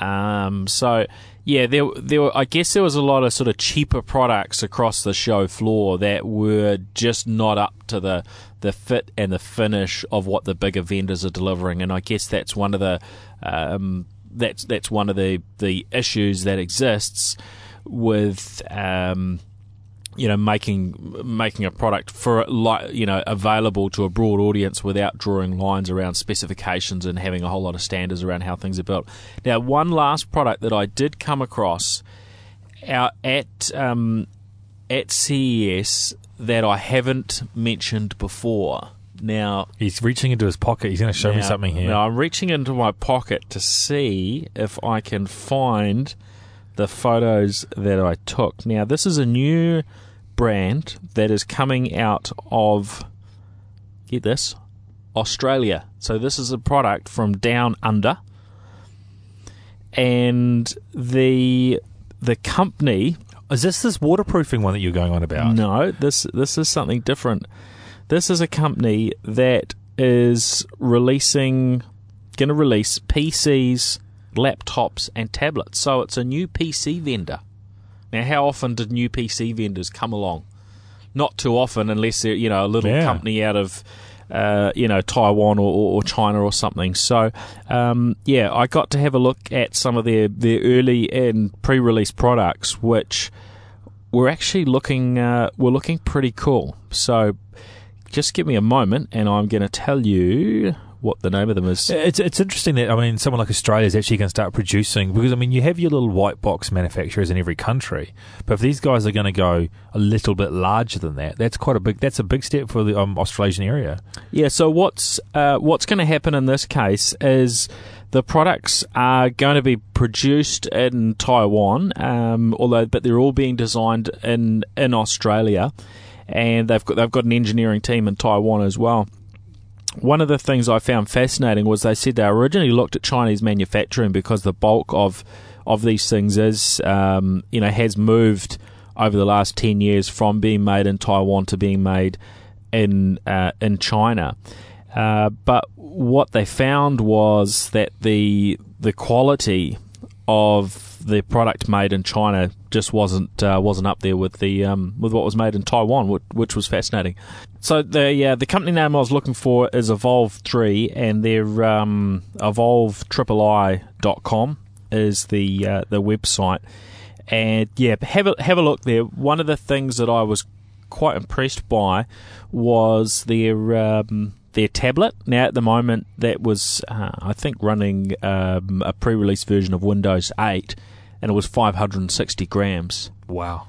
Um, so yeah, there, there, were, I guess there was a lot of sort of cheaper products across the show floor that were just not up to the the fit and the finish of what the bigger vendors are delivering, and I guess that's one of the um, that's that's one of the the issues that exists with. Um, you know making making a product for like you know available to a broad audience without drawing lines around specifications and having a whole lot of standards around how things are built. Now, one last product that I did come across out at um, at CES that I haven't mentioned before. Now He's reaching into his pocket. He's going to show me something here. Now I'm reaching into my pocket to see if I can find the photos that I took. Now this is a new brand that is coming out of get this Australia. So this is a product from down under, and the the company Is this this waterproofing one that you're going on about? no, this this is something different. This is a company that is releasing, going to release PCs, laptops, and tablets. So it's a new PC vendor. Now, how often did new PC vendors come along? Not too often, unless they're you know a little Yeah. company out of. Uh, you know Taiwan or, or, or China or something. So um, yeah, I got to have a look at some of their, their early and pre-release products, which we're actually looking uh, we're looking pretty cool. So just give me a moment, and I'm going to tell you what the name of them is. It's it's interesting that I mean someone like Australia is actually going to start producing because I mean you have your little white box manufacturers in every country, but if these guys are going to go a little bit larger than that, that's quite a big that's a big step for the um, Australasian area. Yeah. So what's uh, what's going to happen in this case is the products are going to be produced in Taiwan, um, although but they're all being designed in in Australia, and they've got they've got an engineering team in Taiwan as well. One of the things I found fascinating was they said they originally looked at Chinese manufacturing because the bulk of of these things is um, you know has moved over the last ten years from being made in Taiwan to being made in uh, in China. Uh, but what they found was that the the quality of the product made in China just wasn't uh, wasn't up there with the um, with what was made in Taiwan, which, which was fascinating. So the uh, the company name I was looking for is Evolve Three, and their um, EvolveTripleI.com is the uh, the website. And yeah, have a have a look there. One of the things that I was quite impressed by was their um, their tablet. Now, at the moment, that was, uh, I think, running um, a pre release version of Windows 8, and it was 560 grams. Wow.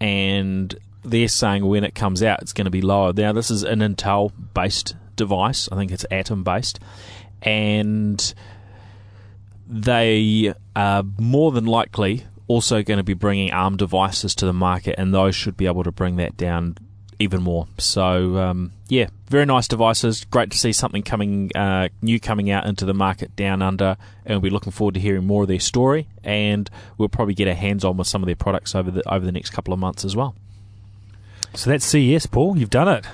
And they're saying when it comes out, it's going to be lower. Now, this is an Intel based device, I think it's Atom based, and they are more than likely also going to be bringing ARM devices to the market, and those should be able to bring that down even more. So um, yeah, very nice devices. Great to see something coming uh, new coming out into the market down under, and we'll be looking forward to hearing more of their story. And we'll probably get our hands on with some of their products over the over the next couple of months as well. So that's CES, Paul. You've done it.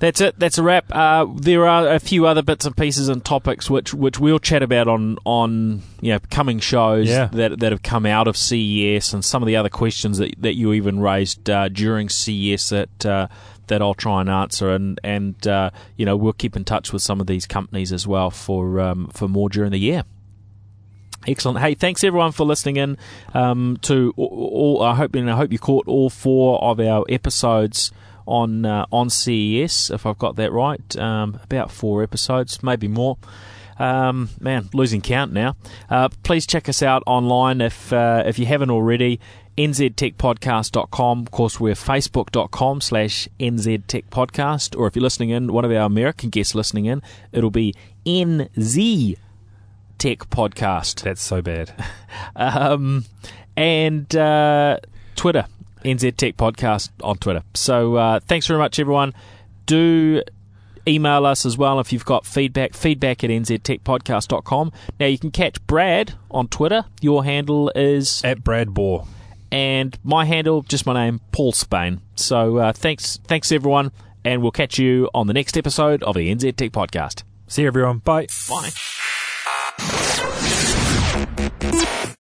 That's it. That's a wrap. Uh, there are a few other bits and pieces and topics which, which we'll chat about on on you know coming shows Yeah. that that have come out of CES and some of the other questions that that you even raised uh, during CES that uh, that I'll try and answer and and uh, you know we'll keep in touch with some of these companies as well for um, for more during the year. Excellent. Hey, thanks everyone for listening in um, to all. I hope and I hope you caught all four of our episodes on uh, on CES. If I've got that right, um, about four episodes, maybe more. Um, man, losing count now. Uh, please check us out online if uh, if you haven't already. nztechpodcast.com. Of course, we're facebook.com slash nztechpodcast. Or if you're listening in, one of our American guests listening in, it'll be NZ Tech Podcast. That's so bad. (laughs) um, and uh, Twitter, NZ Tech Podcast on Twitter. So uh, thanks very much, everyone. Do email us as well if you've got feedback, feedback at nztechpodcast.com. Now, you can catch Brad on Twitter. Your handle is... At Brad Bohr. And my handle, just my name, Paul Spain. So uh, thanks, thanks everyone, and we'll catch you on the next episode of the NZ Tech Podcast. See you, everyone. Bye. Bye.